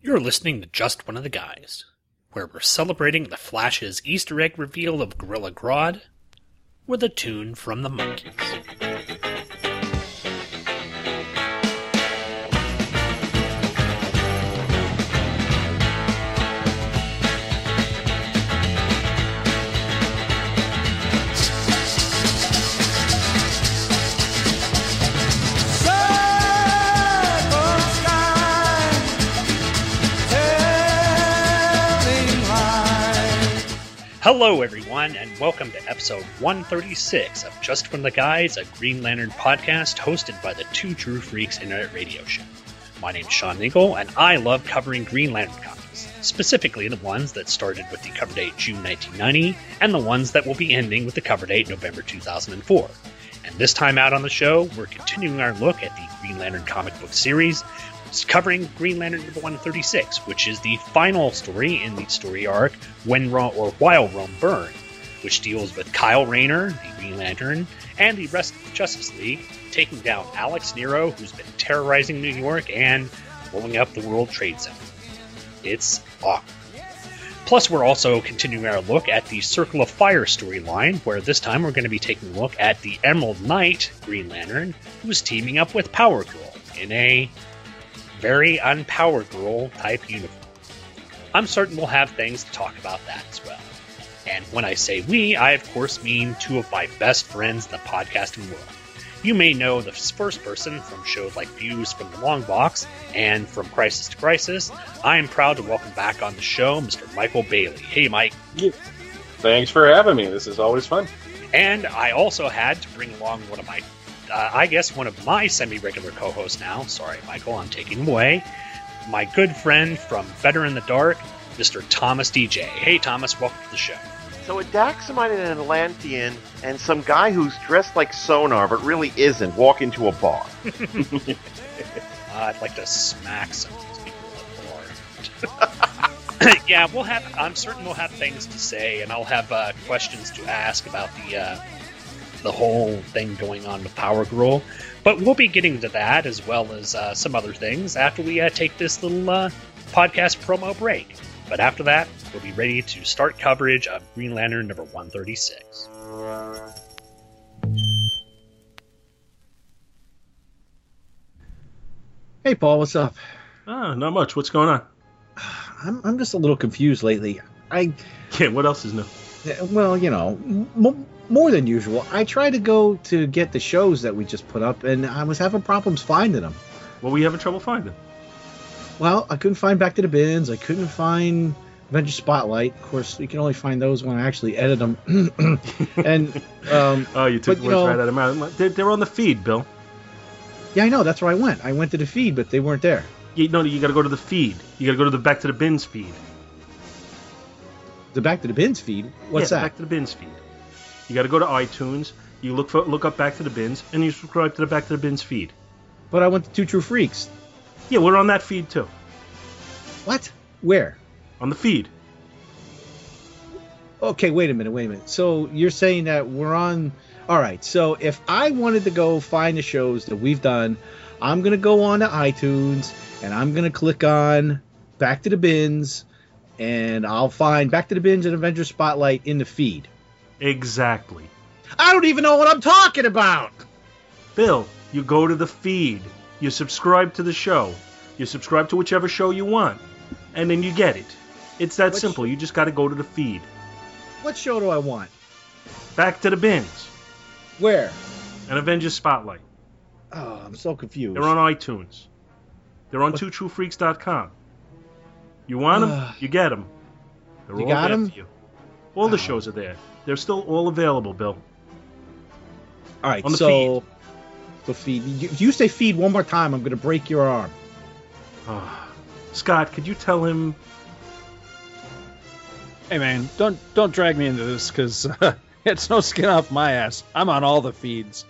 You're listening to Just One of the Guys, where we're celebrating the Flash's Easter egg reveal of Gorilla Grodd with a tune from the Monkees. Hello, everyone, and welcome to episode 136 of Just From the Guys, a Green Lantern podcast hosted by the Two True Freaks Internet Radio Show. My name's Sean Eagle, and I love covering Green Lantern comics, specifically the ones that started with the cover date June 1990 and the ones that will be ending with the cover date November 2004. And this time out on the show, we're continuing our look at the Green Lantern comic book series, covering Green Lantern number 136, which is the final story in the story arc When Rome, or While Rome Burned, which deals with Kyle Rayner, the Green Lantern, and the rest of the Justice League taking down Alex Nero, who's been terrorizing New York and blowing up the World Trade Center. It's awesome. Plus, we're also continuing our look at the Circle of Fire storyline, where this time we're going to be taking a look at the Emerald Knight Green Lantern, who's teaming up with Power Girl in a very unpowered girl type uniform. I'm certain we'll have things to talk about that as well. And when I say we, I of course mean two of my best friends in the podcasting world. You may know the first person from shows like Views from the Long Box and from Crisis to Crisis. I am proud to welcome back on the show Mr. Michael Bailey. Hey, Mike. Thanks for having me. This is always fun. And I also had to bring along one of my uh, I guess one of my semi-regular co-hosts now. Sorry, Michael, I'm taking him away. My good friend from Better in the Dark, Mr. Thomas Deja. Hey, Thomas, welcome to the show. So a Daxamite and an Atlantean and some guy who's dressed like Sonar but really isn't walk into a bar. uh, I'd like to smack some of these people at the bar. yeah, we'll have. I'm certain we'll have things to say, and I'll have uh, questions to ask about the uh, the whole thing going on with Power Girl. But we'll be getting to that as well as uh, some other things after we uh, take this little uh, podcast promo break. But after that, we'll be ready to start coverage of Green Lantern number 136. Hey, Paul, what's up? Ah, not much. What's going on? I'm, I'm just a little confused lately. I Yeah, what else is new? Well, you know, m- more than usual. I tried to go to get the shows that we just put up, and I was having problems finding them. Well, we having trouble finding. Well, I couldn't find Back to the Bins. I couldn't find Avenger Spotlight. Of course, you can only find those when I actually edit them. and um, Oh, you took But, the you words know- right out of my mouth. They're, they're on the feed, Bill. yeah, I know that's where I went. I went to the feed, but they weren't there. You, no, you got to go to the feed. You got to go to the back to the bins feed. The Back to the Bins feed. What's yeah, that? Back to the bins feed. You got to go to iTunes. You look for look up back to the bins, and you subscribe to the back to the bins feed. But I went to Two True Freaks. Yeah, we're on that feed too. What? Where? On the feed. Okay, wait a minute, wait a minute. So you're saying that we're on. All right. So if I wanted to go find the shows that we've done, I'm gonna go on to iTunes and I'm gonna click on Back to the Bins, and I'll find Back to the Bins and Avenger Spotlight in the feed. Exactly. I don't even know what I'm talking about. Bill, you go to the feed. You subscribe to the show. You subscribe to whichever show you want, and then you get it. It's that Which- simple. You just got to go to the feed. What show do I want? Back to the bins. Where? An Avengers Spotlight. Oh, I'm so confused. They're on iTunes. They're on What? twotruefreaks.com. You want them? you get them. They're You all got there 'em? for you. All the Oh. shows are there. They're still all available, Bill. All right. on the so the feed. You, if you say feed one more time, I'm gonna break your arm. Ah. Scott, could you tell him? Hey man, don't don't drag me into this because uh, it's no skin off my ass. I'm on all the feeds.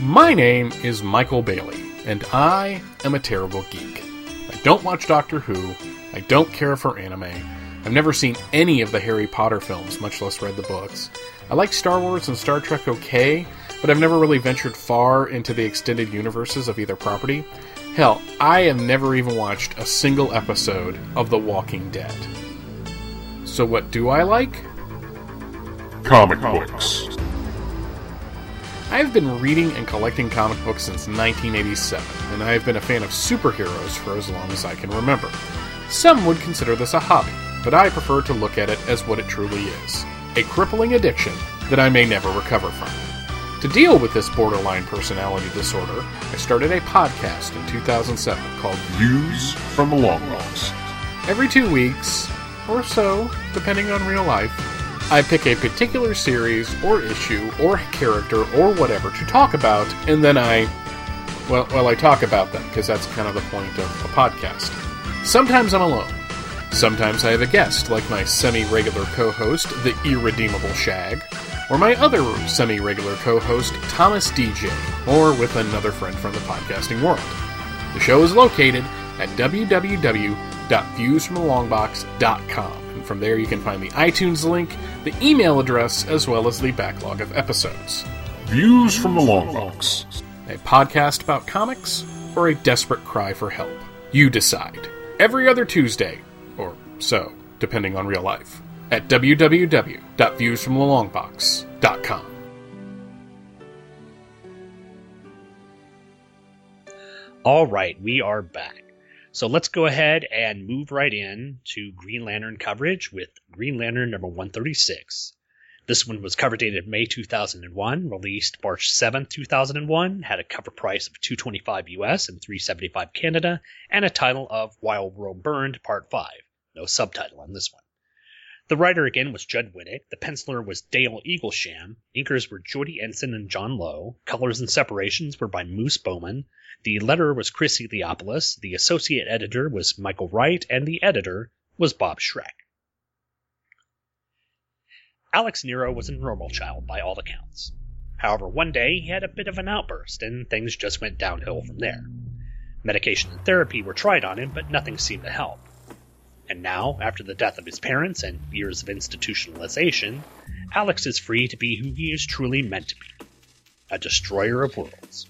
My name is Michael Bailey, and I am a terrible geek. I don't watch Doctor Who, I don't care for anime, I've never seen any of the Harry Potter films, much less read the books. I like Star Wars and Star Trek okay, but I've never really ventured far into the extended universes of either property. Hell, I have never even watched a single episode of The Walking Dead. So, what do I like? Comic books. I have been reading and collecting comic books since 1987, and I have been a fan of superheroes for as long as I can remember. Some would consider this a hobby, but I prefer to look at it as what it truly is a crippling addiction that I may never recover from. To deal with this borderline personality disorder, I started a podcast in 2007 called Views from Long Box. Every two weeks, or so, depending on real life, I pick a particular series or issue or character or whatever to talk about, and then I, well, well, I talk about them because that's kind of the point of a podcast. Sometimes I'm alone. Sometimes I have a guest, like my semi-regular co-host, the irredeemable Shag, or my other semi-regular co-host, Thomas Deja, or with another friend from the podcasting world. The show is located at www.viewsfromthelongbox.com, from there you can find the iTunes link, the email address, as well as the backlog of episodes. Views from the Long Box. A podcast about comics, or a desperate cry for help? You decide. Every other Tuesday, or so, depending on real life, at www.viewsfromthelongbox.com. All right, we are back. So let's go ahead and move right in to Green Lantern coverage with Green Lantern number 136. This one was cover dated May 2001, released March 7, 2001, had a cover price of 225 US and 375 Canada, and a title of While World Burned Part 5. No subtitle on this one. The writer again was Judd Winick, the penciler was Dale Eaglesham, inkers were Jordi Ensign and John Lowe, colors and separations were by Moose Baumann, the letterer was Chris Eliopoulos, the associate editor was Michael Wright, and the editor was Bob Schreck. Alex Nero was a normal child by all accounts. However, one day he had a bit of an outburst, and things just went downhill from there. Medication and therapy were tried on him, but nothing seemed to help. And now, after the death of his parents and years of institutionalization, Alex is free to be who he is truly meant to be a destroyer of worlds.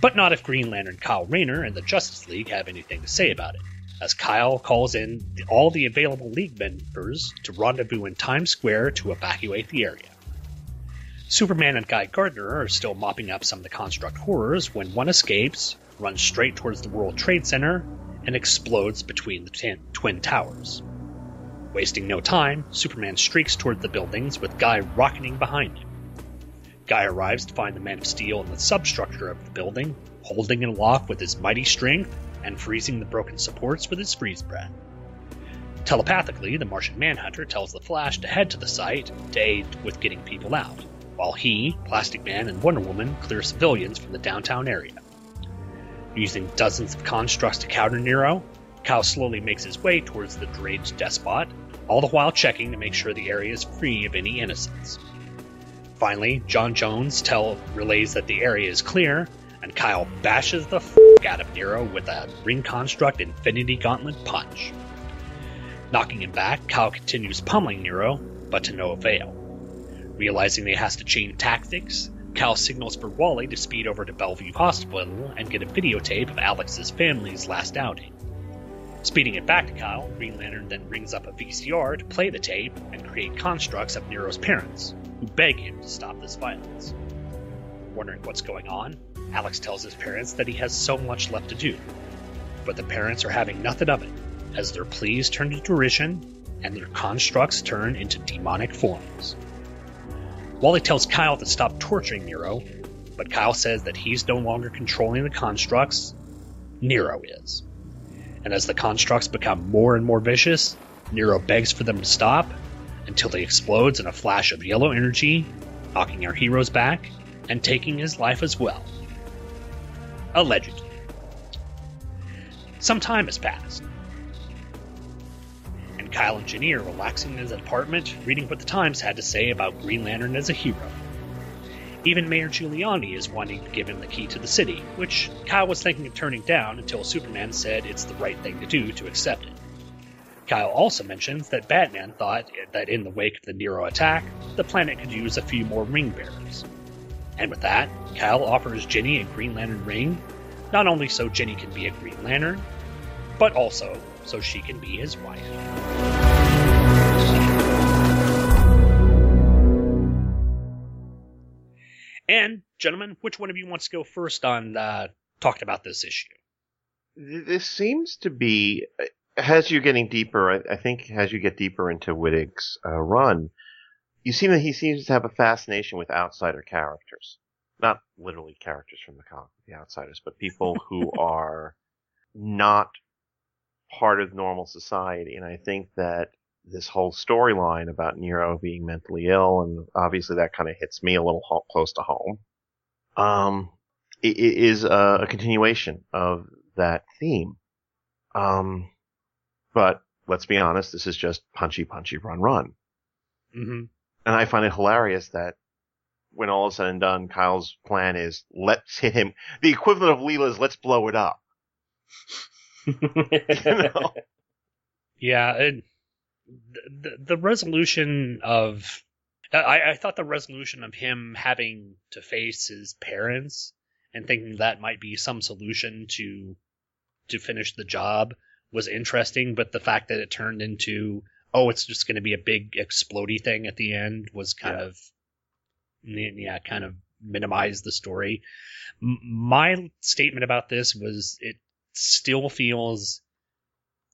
But not if Green Lantern Kyle Rayner and the Justice League have anything to say about it, as Kyle calls in all the available League members to rendezvous in Times Square to evacuate the area. Superman and Guy Gardner are still mopping up some of the construct horrors when one escapes, runs straight towards the World Trade Center, and explodes between the twin towers. Wasting no time, Superman streaks toward the buildings with Guy rocketing behind him. Guy arrives to find the Man of Steel in the substructure of the building, holding it aloft with his mighty strength and freezing the broken supports with his freeze breath. Telepathically, the Martian Manhunter tells the Flash to head to the site to aid with getting people out, while he, Plastic Man, and Wonder Woman clear civilians from the downtown area. Using dozens of constructs to counter Nero, Kyle slowly makes his way towards the deranged despot, all the while checking to make sure the area is free of any innocents. Finally, J'onn J'onzz tell relays that the area is clear, and Kyle bashes the f out of Nero with a ring construct Infinity Gauntlet punch. Knocking him back, Kyle continues pummeling Nero, but to no avail. Realizing he has to change tactics, Kyle signals for Wally to speed over to Bellevue Hospital and get a videotape of Alex's family's last outing. Speeding it back to Kyle, Green Lantern then rings up a VCR to play the tape and create constructs of Nero's parents, who beg him to stop this violence. Wondering what's going on, Alex tells his parents that he has so much left to do, but the parents are having nothing of it, as their pleas turn to derision and their constructs turn into demonic forms. Wally tells Kyle to stop torturing Nero, but Kyle says that he's no longer controlling the constructs, Nero is. And as the constructs become more and more vicious, Nero begs for them to stop until he explodes in a flash of yellow energy, knocking our heroes back and taking his life as well. Allegedly. Some time has passed, and Kyle Ginny relaxing in his apartment, reading what the Times had to say about Green Lantern as a hero. Even Mayor Giuliani is wanting to give him the key to the city, which Kyle was thinking of turning down until Superman said it's the right thing to do to accept it. Kyle also mentions that Batman thought that in the wake of the Nero attack, the planet could use a few more ring bearers. And with that, Kyle offers Ginny a Green Lantern ring, not only so Ginny can be a Green Lantern, but also so she can be his wife. And, gentlemen, which one of you wants to go first on uh, talking about this issue? This seems to be, as you're getting deeper, I, I think as you get deeper into Winick's uh, run, you see that he seems to have a fascination with outsider characters. Not literally characters from the comic, the outsiders, but people who are not part of normal society. And I think that this whole storyline about Nero being mentally ill, and obviously that kind of hits me a little ho- close to home, um, i- i- is a, a continuation of that theme. Um, but let's be honest, this is just punchy, punchy, run, run. Mm-hmm. And I find it hilarious that when all is said and done, Kyle's plan is let's hit him. The equivalent of Leela's let's blow it up. You know? Yeah, it, the, the the resolution of I, I thought the resolution of him having to face his parents and thinking that might be some solution to to finish the job was interesting, but the fact that it turned into oh, it's just going to be a big explody thing at the end was kind Yeah. of yeah, kind of minimized the story. My statement about this was it still feels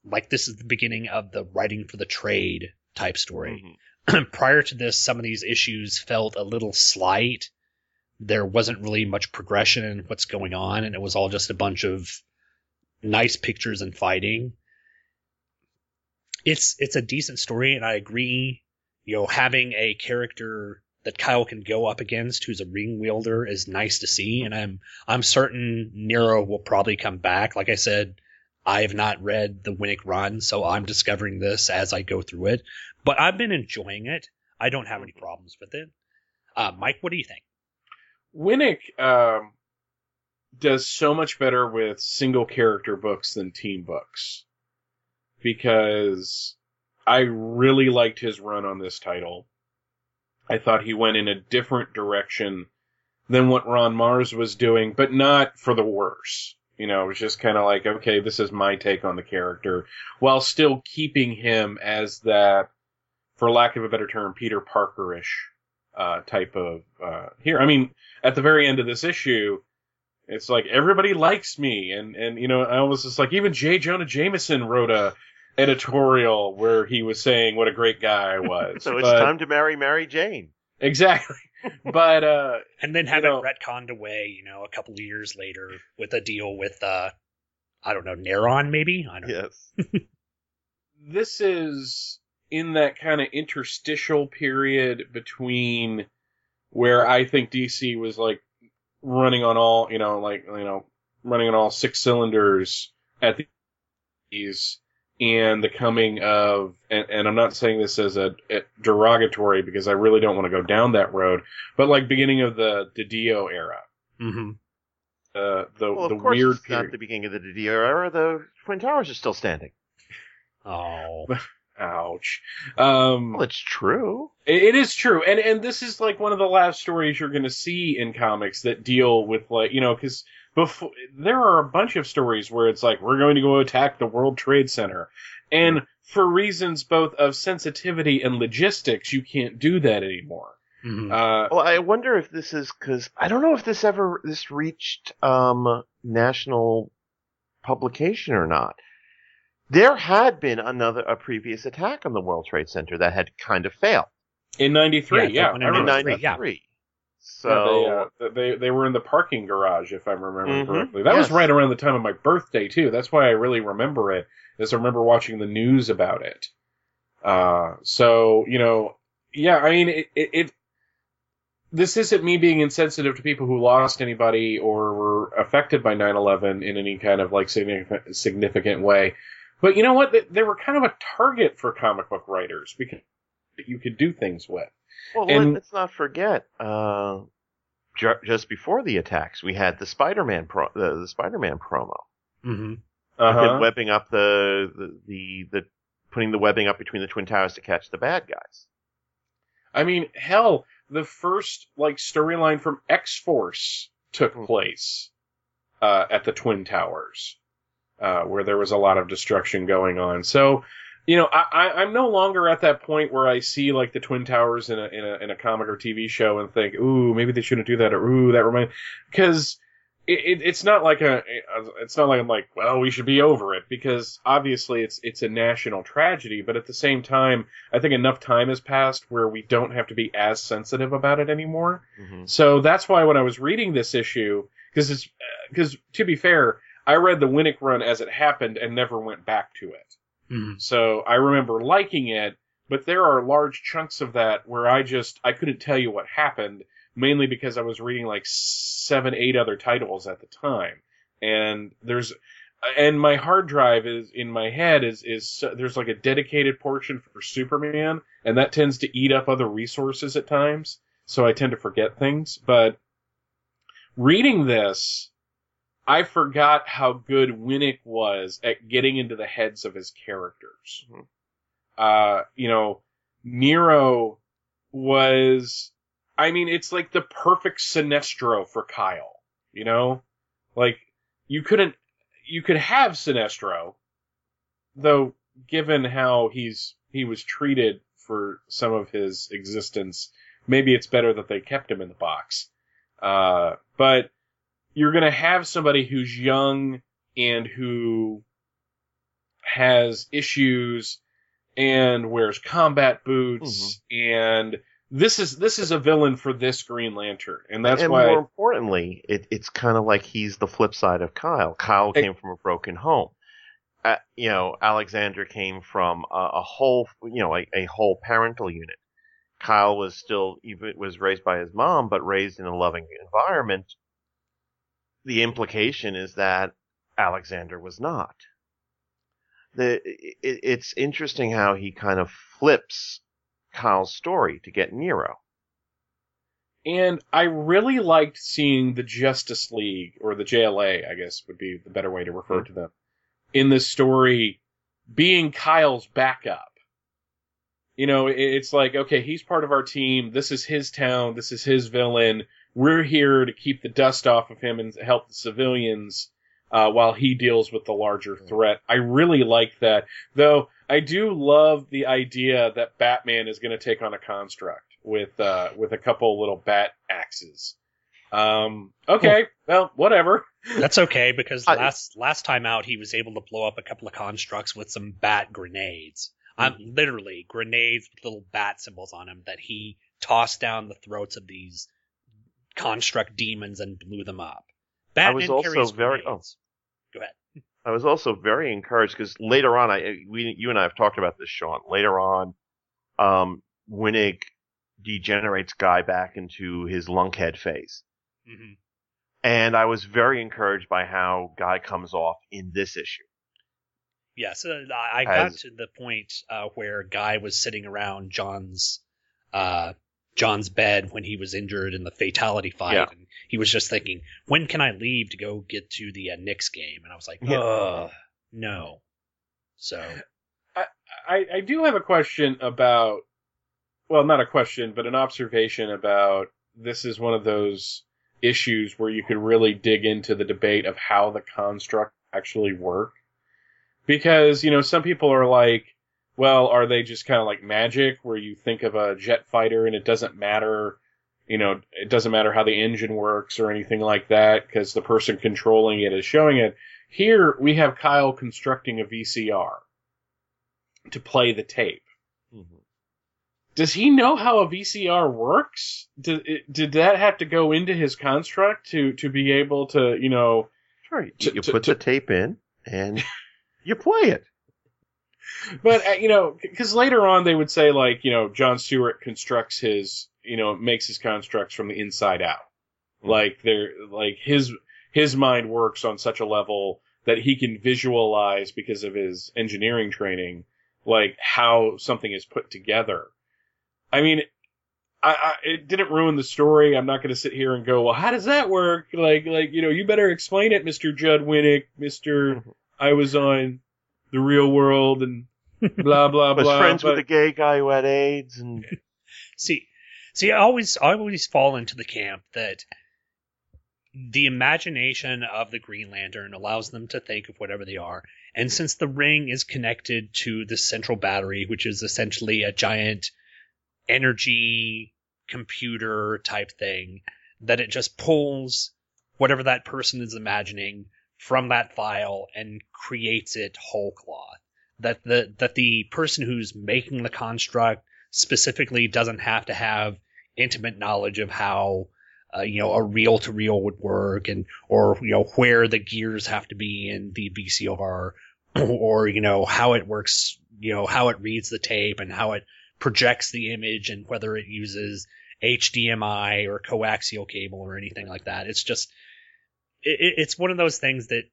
like this is the beginning of the writing for the trade type story. Mhm. Prior to this, some of these issues felt a little slight. There wasn't really much progression in what's going on, and it was all just a bunch of nice pictures and fighting. It's it's a decent story, and I agree. You know, having a character that Kyle can go up against who's a ring wielder is nice to see, and I'm I'm certain Nero will probably come back. Like I said, I have not read the Winick run, so I'm discovering this as I go through it. But I've been enjoying it. I don't have any problems with it. Uh, Mike, what do you think? Winick um, does so much better with single character books than team books because I really liked his run on this title. I thought he went in a different direction than what Ron Marz was doing, but not for the worse. You know, it was just kind of like, okay, this is my take on the character, while still keeping him as that, for lack of a better term, Peter Parkerish uh, type of uh, here. I mean, at the very end of this issue, it's like everybody likes me, and and you know, I was just like, even J. Jonah Jameson wrote a editorial where he was saying what a great guy I was. So it's But- time to marry Mary Jane. exactly. but uh, And then have You know- it retconned away, you know, a couple of years later with a deal with, uh, I don't know, Neron maybe? I don't know. Yes. this is in that kind of interstitial period between where I think DC was like running on all, you know, like, you know, running on all six cylinders at the these and the coming of, and, and I'm not saying this as a, a derogatory because I really don't want to go down that road, but like beginning of the DiDio era, Mm-hmm. uh, the Well, the course, weird it's not the beginning of the DiDio era. The Twin Towers are still standing. Oh. Ouch. Um, Well, it's true. It it is true, and and this is like one of the last stories you're going to see in comics that deal with like you know because before there are a bunch of stories where it's like we're going to go attack the World Trade Center, and for reasons both of sensitivity and logistics, you can't do that anymore. Mhm. Uh, Well, I wonder if this is because I don't know if this ever this reached um national publication or not. There had been another a previous attack on the World Trade Center that had kind of failed in '93, Yeah, yeah, the one I in in 93. yeah. So Yeah, they, uh, they they were in the parking garage, if I remember Mhm, correctly. That was right around the time of my birthday too. That's why I really remember it. Is I remember watching the news about it. Uh, so you know, yeah, I mean, it, it, it. This isn't me being insensitive to people who lost anybody or were affected by 9/11 in any kind of like significant significant way. But you know what? They, they were kind of a target for comic book writers because you could do things with. well, and- let, us not forget. Uh, ju- just before the attacks, we had the Spider-Man pro- the, the Spider-Man promo. Mm-hmm. Uh-huh. webbing up the, the the the putting the webbing up between the twin towers to catch the bad guys. I mean, hell, the first like storyline from X Force took Hmm. place uh, at the Twin Towers, uh, where there was a lot of destruction going on. So, you know, I, I, I'm no longer at that point where I see like the Twin Towers in a, in a in a comic or TV show and think, ooh, maybe they shouldn't do that, or ooh, that remind because. It, it, it's not like a, it's not like I'm like, well, we should be over it because obviously it's it's a national tragedy, but at the same time, I think enough time has passed where we don't have to be as sensitive about it anymore. Mhm. So that's why when I was reading this issue, because it's because to be fair, I read the Winick run as it happened and never went back to it. Mhm. So I remember liking it, but there are large chunks of that where I just I couldn't tell you what happened, mainly because I was reading like seven, eight other titles at the time, and there's and my hard drive is in my head is is there's like a dedicated portion for Superman, and that tends to eat up other resources at times, so I tend to forget things. But reading this, I forgot how good Winick was at getting into the heads of his characters. Mhm. Uh, you know, Nero was, I mean, it's like the perfect Sinestro for Kyle, you know? Like, you couldn't, you could have Sinestro, though given how he's, he was treated for some of his existence, maybe it's better that they kept him in the box. Uh, but you're going to have somebody who's young and who has issues and wears combat boots and this is this is a villain for this Green Lantern and that's and why more importantly, it, it's kind of like he's the flip side of Kyle. Kyle Hey. came from a broken home. Uh, you know, Alexander came from a, a whole, you know, a, a whole parental unit. Kyle was still even was raised by his mom, but raised in a loving environment. The implication is that Alexander was not. The it, it's interesting how he kind of flips Kyle's story to get Nero. And I really liked seeing the Justice League, or the JLA, I guess would be the better way to refer hmm. to them, in this story being Kyle's backup. You know, it's like, okay, he's part of our team. This is his town. This is his villain. We're here to keep the dust off of him and help the civilians uh, while he deals with the larger threat. I really like that. Though I do love the idea that Batman is going to take on a construct with uh, with a couple little bat axes. Um, okay, well, whatever. That's okay because last last time out he was able to blow up a couple of constructs with some bat grenades. I'm literally grenades with little bat symbols on them that he tossed down the throats of these construct demons and blew them up. Batman was also very- grenades. Go ahead. I was also very encouraged because later on, I we you and I have talked about this, Sean. Later on, um, Winick degenerates Guy back into his lunkhead phase, hmm and I was very encouraged by how Guy comes off in this issue. Yeah, so I I got Has- to the point uh, where Guy was sitting around John's uh, John's bed when he was injured in the fatality fight, Yeah. and he was just thinking, "When can I leave to go get to the uh, Knicks game?" And I was like, Yeah. "Ugh, no." So I, I do have a question about, well, not a question, but an observation about this is one of those issues where you could really dig into the debate of how the construct actually work. Because, you know, some people are like, well, are they just kind of like magic where you think of a jet fighter and it doesn't matter, you know, it doesn't matter how the engine works or anything like that because the person controlling it is showing it. Here we have Kyle constructing a VCR to play the tape. Mm-hmm. Does he know how a VCR works? Did, did that have to go into his construct to, to be able to, you know, Sure, you, To- you to- put to- the tape in and you play it. But, uh, you know, because later on they would say, like, you know, John Stewart constructs his, you know, makes his constructs from the inside out. Like, they're, like, his, his mind works on such a level that he can visualize because of his engineering training, like, how something is put together. I mean, I, I, it didn't ruin the story. I'm not going to sit here and go, well, how does that work? Like, like, you know, you better explain it, Mr. Judd Winick, Mr. I was on the real world and blah, blah, was blah. friends but- with a gay guy who had AIDS, and see, See, I always I always fall into the camp that the imagination of the Green Lantern allows them to think of whatever they are. And since the ring is connected to the central battery, which is essentially a giant energy computer type thing, that it just pulls whatever that person is imagining from that file and creates it whole cloth. That the that the person who's making the construct specifically doesn't have to have intimate knowledge of how uh, you know a reel to reel would work and or you know where the gears have to be in the VCR or you know how it works you know how it reads the tape and how it projects the image and whether it uses HDMI or coaxial cable or anything like that. It's just it, it's one of those things that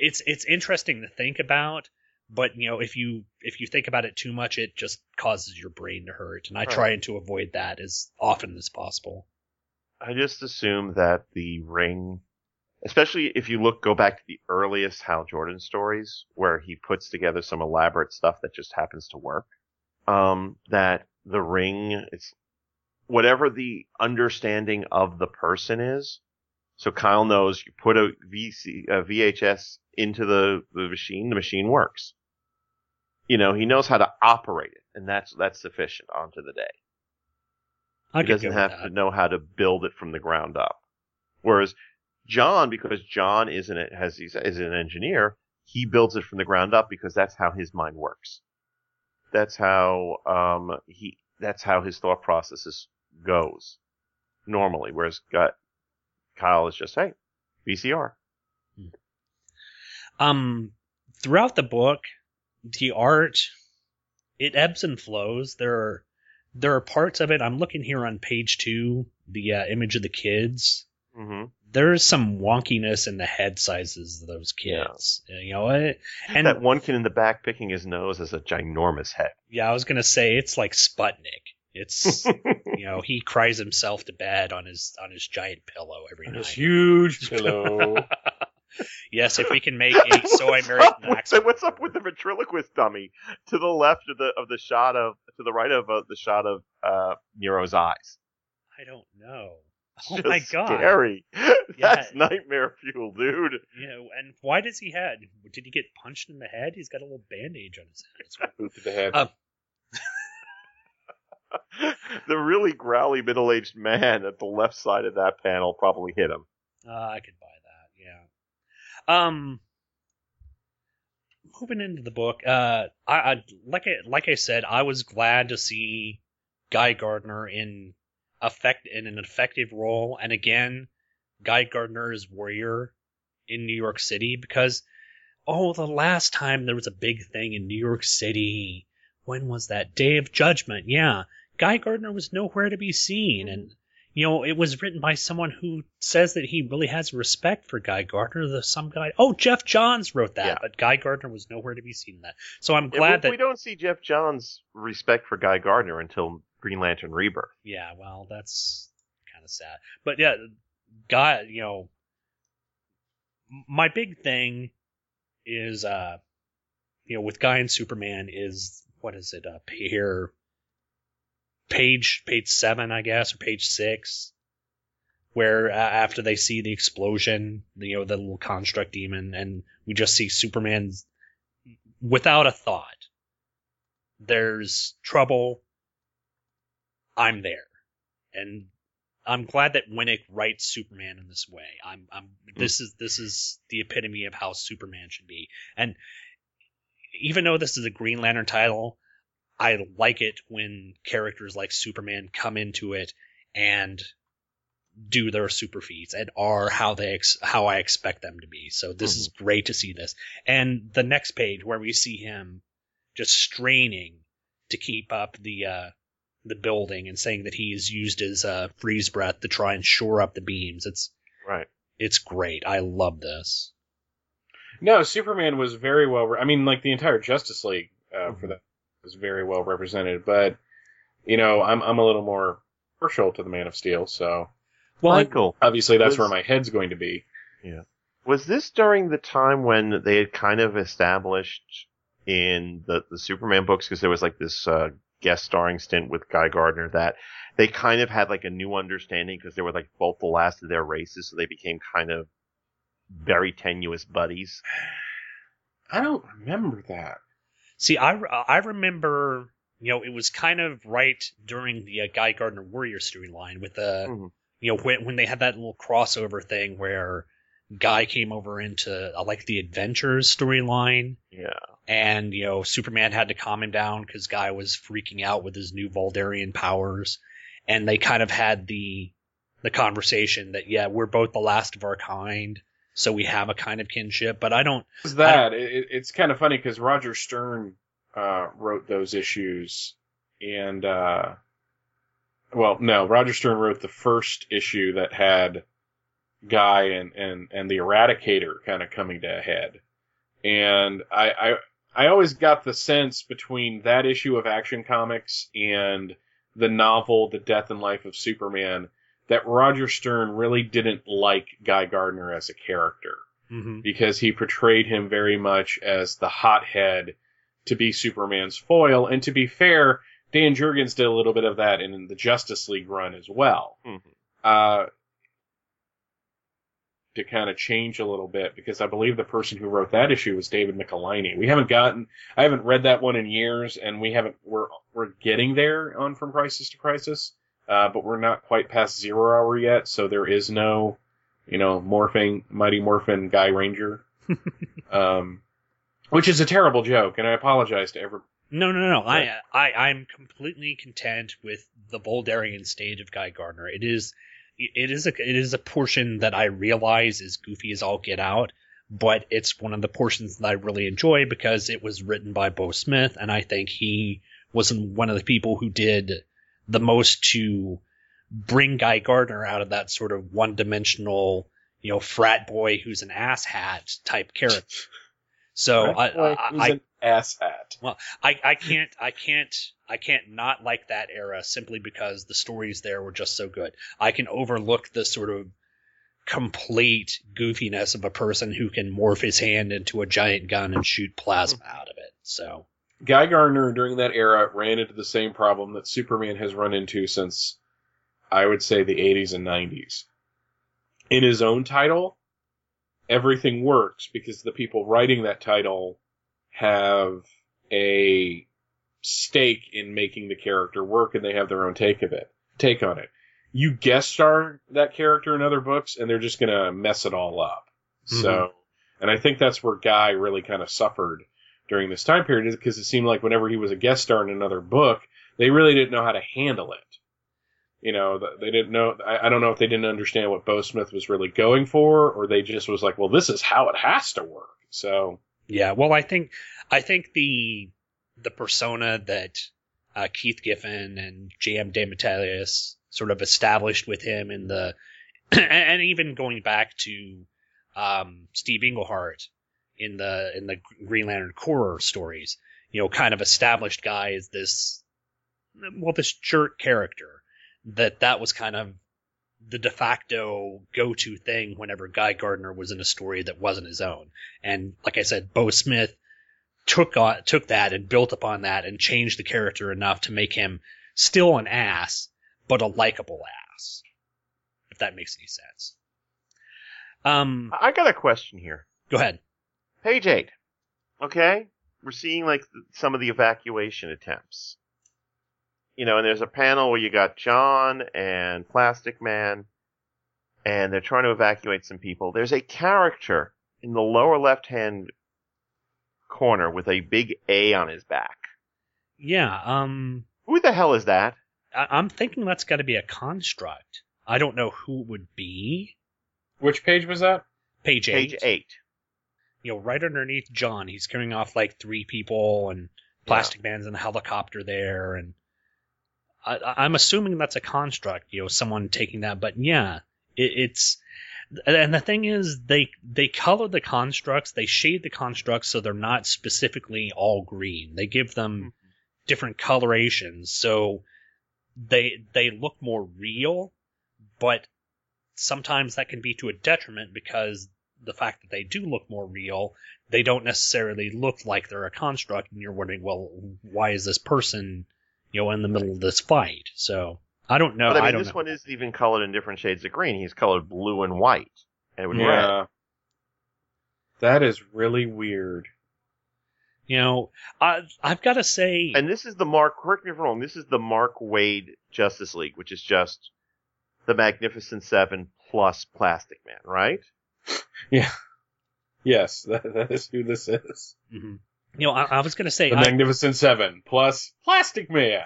it's it's interesting to think about, but you know if you if you think about it too much, it just causes your brain to hurt, and I Right. try to avoid that as often as possible. I just assume that the ring, especially if you look, go back to the earliest Hal Jordan stories where he puts together some elaborate stuff that just happens to work. Um, that the ring, it's whatever the understanding of the person is. So Kyle knows you put a VC, a VHS into the, the machine, the machine works. You know, he knows how to operate it, and that's, that's sufficient onto the day I he doesn't have to know how to build it from the ground up. Whereas John, because John isn't it has he's is an engineer, he builds it from the ground up because that's how his mind works. That's how um he that's how his thought processes goes normally. Whereas Kyle is just hey VCR. um throughout the book the art it ebbs and flows. There are there are parts of it. I'm looking here on page two the uh, image of the kids. Mm-hmm. there's some wonkiness in the head sizes of those kids. You know it, and that one kid in the back picking his nose has a ginormous head. yeah i was gonna say it's like sputnik it's you know he cries himself to bed on his on his giant pillow every This night huge pillow. yes if we can make a so i married up an with axe what's up with the ventriloquist dummy to the left of the of the shot of to the right of uh, the shot of uh, Nero's eyes? i don't know oh Just my god scary. That's Yeah. nightmare fuel, dude. You know, and why does he have? Did he get punched in the head? He's got a little bandage on his head. as well. Boot to the head. Uh, the really growly middle-aged man at the left side of that panel probably hit him. Uh, I could buy that. Yeah. Um. Moving into the book, uh, I, I like I like I said, I was glad to see Guy Gardner in effect in an effective role, and again, Guy Gardner is Warrior in New York City because oh, the last time there was a big thing in New York City, when was that? Day of Judgment, yeah. Guy Gardner was nowhere to be seen, and you know, it was written by someone who says that he really has respect for Guy Gardner. The some guy, oh, Geoff Johns wrote that, Yeah. but Guy Gardner was nowhere to be seen in that. So I'm glad we, that we don't see Geoff Johns' respect for Guy Gardner until Green Lantern Rebirth. Yeah, well, that's kind of sad. But yeah, guy, you know, my big thing is, uh, you know, with Guy and Superman is what is it? Uh, here, page page seven, I guess, or page six, where uh, after they see the explosion, you know, the little construct demon, and we just see Superman without a thought. There's trouble. I'm there, and I'm glad that Winick writes Superman in this way. I'm, I'm. This is this is the epitome of how Superman should be. And even though this is a Green Lantern title, I like it when characters like Superman come into it and do their super feats and are how they ex- how I expect them to be. So this is great to see this. And the next page where we see him just straining to keep up the uh, the building and saying that he's used his uh, freeze breath to try and shore up the beams. It's Right. it's great. I love this. No, Superman was very well. Re- I mean, like the entire Justice League uh, for that was very well represented. But you know, I'm I'm a little more partial to the Man of Steel, so Well, Michael, obviously that's Was- where my head's going to be. Yeah. Was this during the time when they had kind of established in the, the Superman books, because there was like this uh, guest starring stint with Guy Gardner that they kind of had like a new understanding because they were like both the last of their races, so they became kind of very tenuous buddies. I don't remember that. See, I, I remember, you know, it was kind of right during the uh, Guy Gardner Warrior storyline with the, Mhm. you know, when, when they had that little crossover thing where Guy came over into uh, like the Adventures storyline, Yeah. and you know, Superman had to calm him down because Guy was freaking out with his new Vuldarian powers, and they kind of had the the conversation that yeah, we're both the last of our kind, so we have a kind of kinship, but I don't. It's that. It, it- it's kind of funny because Roger Stern uh, wrote those issues, and uh, well, no, Roger Stern wrote the first issue that had Guy and and and the Eradicator kind of coming to a head, and I, I I always got the sense between that issue of Action Comics and the novel The Death and Life of Superman that Roger Stern really didn't like Guy Gardner as a character Mhm. because he portrayed him very much as the hothead to be Superman's foil. And to be fair, Dan Jurgens did a little bit of that in the Justice League run as well. Mhm. Uh, to kind of change a little bit because I believe the person who wrote that issue was David Michelinie. We haven't gotten, I haven't read that one in years, and we haven't. We're we're getting there on From Crisis to Crisis, uh, but we're not quite past zero hour yet. So there is no, you know, morphing Mighty Morphin Guy Ranger, um, which is a terrible joke, and I apologize to every. No, no, no. I, I, I'm completely content with the Vuldarian stage of Guy Gardner. It is, it is a, it is a portion that I realize is goofy as all get out, but it's one of the portions that I really enjoy because it was written by Beau Smith, and I think he was one of the people who did the most to bring Guy Gardner out of that sort of one-dimensional, you know, frat boy who's an asshat type character. So I, I, I an asshat. I, I can't I can't I can't not like that era simply because the stories there were just so good. I can overlook the sort of complete goofiness of a person who can morph his hand into a giant gun and shoot plasma out of it. So Guy Gardner during that era ran into the same problem that Superman has run into since I would say the 80s and 90s. In his own title, everything works because the people writing that title have a stake in making the character work and they have their own take of it, take on it. You guest star that character in other books and they're just going to mess it all up. Mm-hmm. So, and I think that's where Guy really kind of suffered during this time period is because it seemed like whenever he was a guest star in another book, they really didn't know how to handle it. You know, they didn't know. I, don't know if they didn't understand what Beau Smith was really going for, or they just was like, "Well, this is how it has to work." So, yeah, well I think I think the the persona that uh, Keith Giffen and J.M. DeMatteis sort of established with him in the and even going back to um, Steve Englehart in the in the Green Lantern Corps stories, you know, kind of established guy is this well this jerk character that that was kind of the de facto go-to thing whenever Guy Gardner was in a story that wasn't his own. And like I said, Beau Smith took on, took that and built upon that and changed the character enough to make him still an ass, but a likable ass. If that makes any sense. Um, I got a question here. go ahead. Page eight. Okay, we're seeing like some of the evacuation attempts. You know, and there's a panel where you got John and Plastic Man, and they're trying to evacuate some people. There's a character in the lower left hand corner with a big A on his back. Yeah, um, Who the hell is that? I, I'm thinking that's got to be a construct. I don't know who it would be. which page was that? Page eight. Page eight. You know, right underneath John, he's carrying off like three people, and Plastic Man's in a helicopter there, and I, I- I'm assuming that's a construct. You know, someone taking that, but yeah, it, it's. And the thing is, they they color the constructs, they shade the constructs so they're not specifically all green. They give them mm-hmm. different colorations, so they they look more real, but sometimes that can be to a detriment because the fact that they do look more real, they don't necessarily look like they're a construct, and you're wondering, well, why is this person, you know, in the middle of this fight? So I don't know. but I mean, don't this know. one isn't even colored in different shades of green. He's colored blue and white, and with red. Yeah. That is really weird. You know, I, I've got to say, And this is the Mark. Correct me if I'm wrong. This is the Mark Waid Justice League, which is just the Magnificent Seven plus Plastic Man, right? Yeah. Yes, that, that is who this is. Mhm. you know, I, I was going to say, The I, Magnificent Seven plus Plastic Man.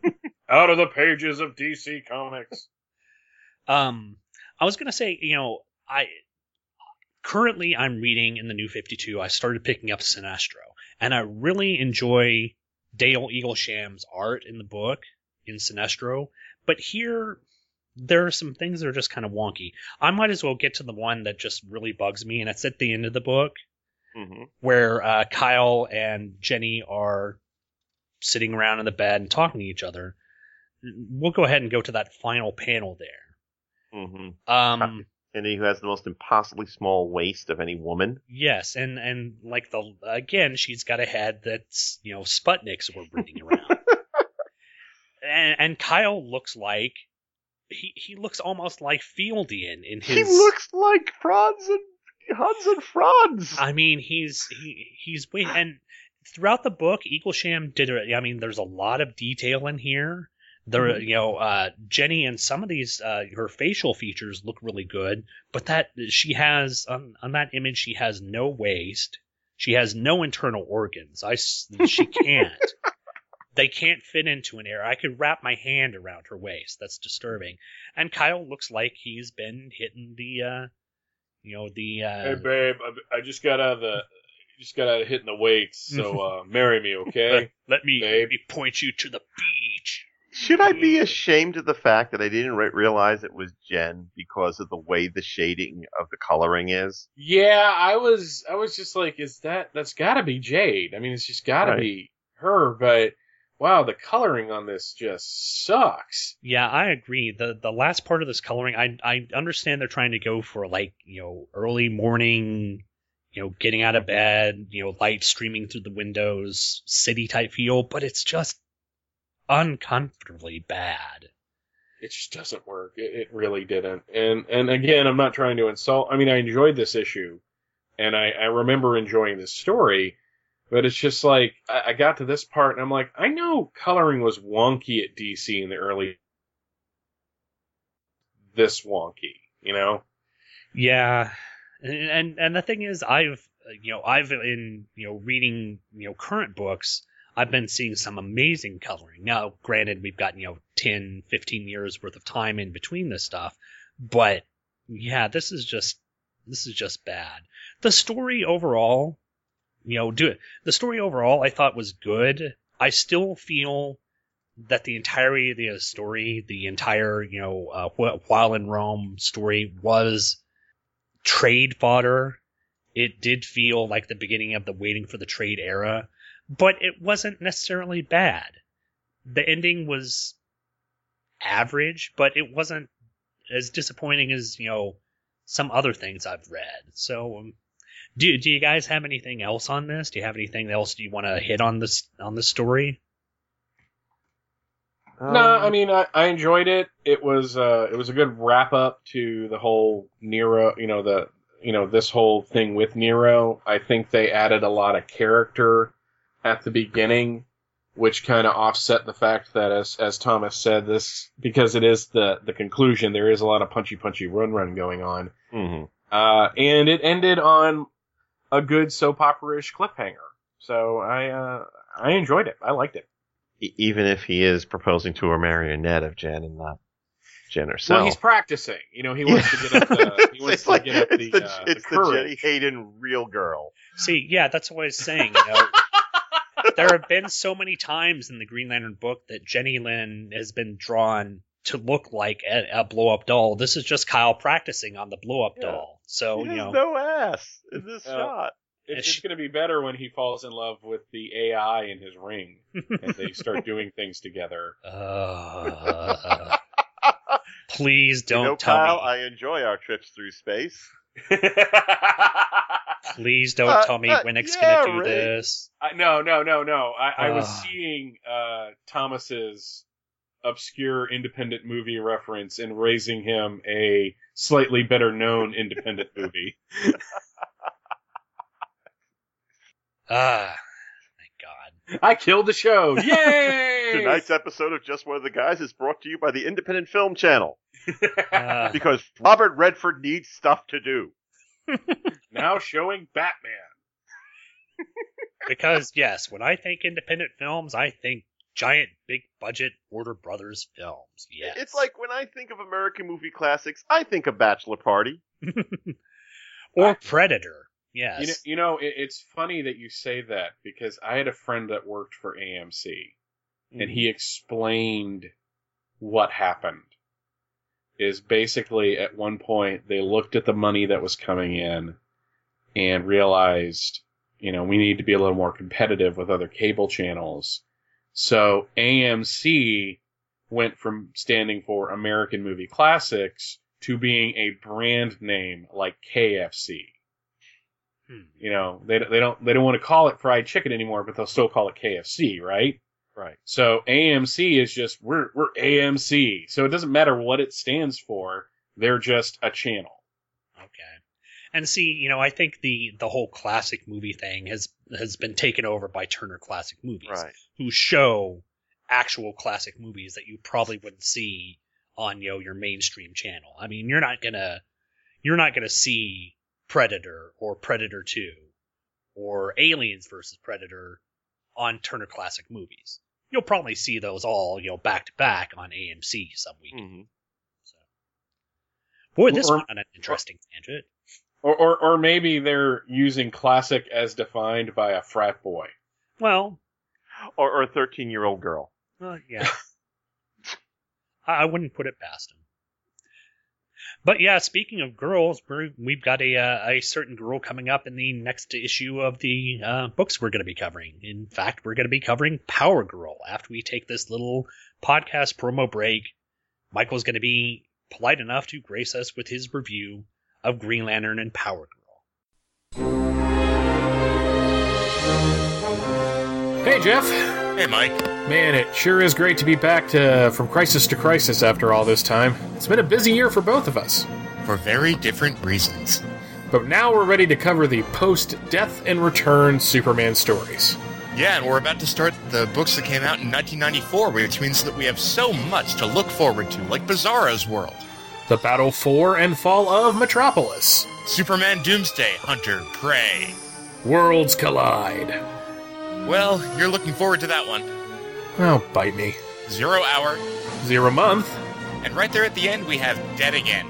Out of the pages of DC Comics. Um, I was gonna say, you know, I currently I'm reading in the New Fifty Two. I started picking up Sinestro, and I really enjoy Dale Eaglesham's art in the book in Sinestro. But here, there are some things that are just kind of wonky. I might as well get to the one that just really bugs me, and it's at the end of the book Mm-hmm. where uh, Kyle and Jenny are sitting around in the bed and talking to each other. We'll go ahead and go to that final panel there. Mm-hmm. Um, And he who has the most impossibly small waist of any woman. yes, and and like the again, she's got a head that's you know Sputniks were breathing around, and, and Kyle looks like he he looks almost like Fieldian in his. He looks like Franz and Hans and Franz. I mean, he's he he's way and throughout the book, Eaglesham did. I mean, there's a lot of detail in here. There, you know, uh, Jenny and some of these, uh, her facial features look really good, but that she has on, on that image, she has no waist, she has no internal organs. I she can't. They can't fit into an area. I could wrap my hand around her waist. That's disturbing. And Kyle looks like he's been hitting the, uh, you know, the. Uh, Hey babe, I, I just got out of the just got out of hitting the weights, so uh, marry me, okay? Let me, Babe. let me point you to the beach. Should I be ashamed of the fact that I didn't re- realize it was Jen because of the way the shading of the coloring is? Yeah, I was I was just like, is that that's got to be Jade? I mean, it's just got to Right. be her. But wow, the coloring on this just sucks. Yeah, I agree. The the last part of this coloring, I I understand they're trying to go for like you know early morning, you know getting out of bed, you know light streaming through the windows, city type feel, but it's just uncomfortably bad. It just doesn't work. It, it really didn't. And and again, I'm not trying to insult. I mean, I enjoyed this issue, and I I remember enjoying this story. But it's just like I, I got to this part, and I'm like, I know coloring was wonky at DC in the early. This wonky, you know. Yeah, and and, the thing is, I've you know I've in you know reading you know current books, I've been seeing some amazing coloring. Now, granted, we've got you know 10, 15 years worth of time in between this stuff, but yeah, this is just this is just bad. The story overall, you know, do it. the story overall I thought was good. I still feel that the entirety of the story, the entire you know uh, while in Rome story was trade fodder. It did feel like the beginning of the waiting for the trade era, but it wasn't necessarily bad. The ending was average, but it wasn't as disappointing as, you know, some other things I've read. So, um, do do you guys have anything else on this? Do you have anything else do you want to hit on this on the story? Um, No, I mean I, I enjoyed it. It was uh it was a good wrap up to the whole Nero, you know the you know this whole thing with Nero. I think they added a lot of character at the beginning, which kind of offset the fact that as as Thomas said this because it is the the conclusion. There is a lot of punchy punchy run run going on, mhm. uh, and it ended on a good soap opera ish cliffhanger. So I uh I enjoyed it. I liked it. Even if he is proposing to a marionette of Jen and not Jen herself. Well, he's practicing. You know, he wants to get up the he wants it's to like, get up it's the, the, uh, it's the the. Jenny Hayden real girl. See, yeah, that's what I was saying. You know, there have been so many times in the Green Lantern book that Jenny Lynn has been drawn to look like a, a blow up doll. This is just Kyle practicing on the blow up Yeah. doll. So he you know, no ass in this Oh. shot. It's just going to be better when he falls in love with the AI in his ring and they start doing things together. uh, please don't you know, tell Kyle, me. I enjoy our trips through space. Please don't Uh, tell me uh, Winick's yeah, gonna do Ray. this. I, no, no, no, no. I, I was Ah. seeing uh, Thomas's obscure independent movie reference and raising him a slightly better known independent movie. Ah, thank God. I killed the show. Yay! Tonight's episode of Just One of the Guys is brought to you by the Independent Film Channel Uh, because Robert Redford needs stuff to do. now showing Batman. because yes, when I think independent films, I think giant, big budget Warner Brothers films. Yes, It's like when I think of American movie classics, I think of Bachelor Party. or Predator. Yes. You know, you know it, it's funny that you say that because I had a friend that worked for AMC and he mm-hmm. explained what happened. Is basically at one point they looked at the money that was coming in and realized, you know, we need to be a little more competitive with other cable channels. So AMC went from standing for American Movie Classics to being a brand name like KFC. Hmm. You know, they they don't they don't want to call it fried chicken anymore, but they'll still call it KFC, right? Right. So AMC is just we're we're AMC. So it doesn't matter what it stands for. They're just a channel. Okay. And see, you know, I think the the whole classic movie thing has has been taken over by Turner Classic Movies, Right. who show actual classic movies that you probably wouldn't see on you know your mainstream channel. I mean, you're not gonna you're not gonna see Predator or Predator Two or Aliens versus Predator on Turner Classic Movies. You'll probably see those all you know back to back on AMC some week. Mhm. So. Boy, this Or- went on an interesting tangent. Or, or or maybe they're using classic as defined by a frat boy. Well, Or, or a 13 year old girl. Uh, yeah. I I wouldn't put it past him. But yeah, speaking of girls, we're, we've got a uh, a certain girl coming up in the next issue of the uh, books we're going to be covering. In fact, we're going to be covering Power Girl after we take this little podcast promo break. Michael's going to be polite enough to grace us with his review of Green Lantern and Power Girl. Hey, Jeff. Hey, Mike. Man, it sure is great to be back to from crisis to crisis after all this time. It's been a busy year for both of us. For very different reasons. But now we're ready to cover the post death and return Superman stories. Yeah, and we're about to start the books that came out in 1994, which means that we have so much to look forward to, like Bizarro's World, The battle for and fall of Metropolis. Superman Doomsday, Hunter, Prey. Worlds collide. Well, you're looking forward to that one. Oh, bite me. Zero Hour, Zero month. and right there at the end we have Dead Again.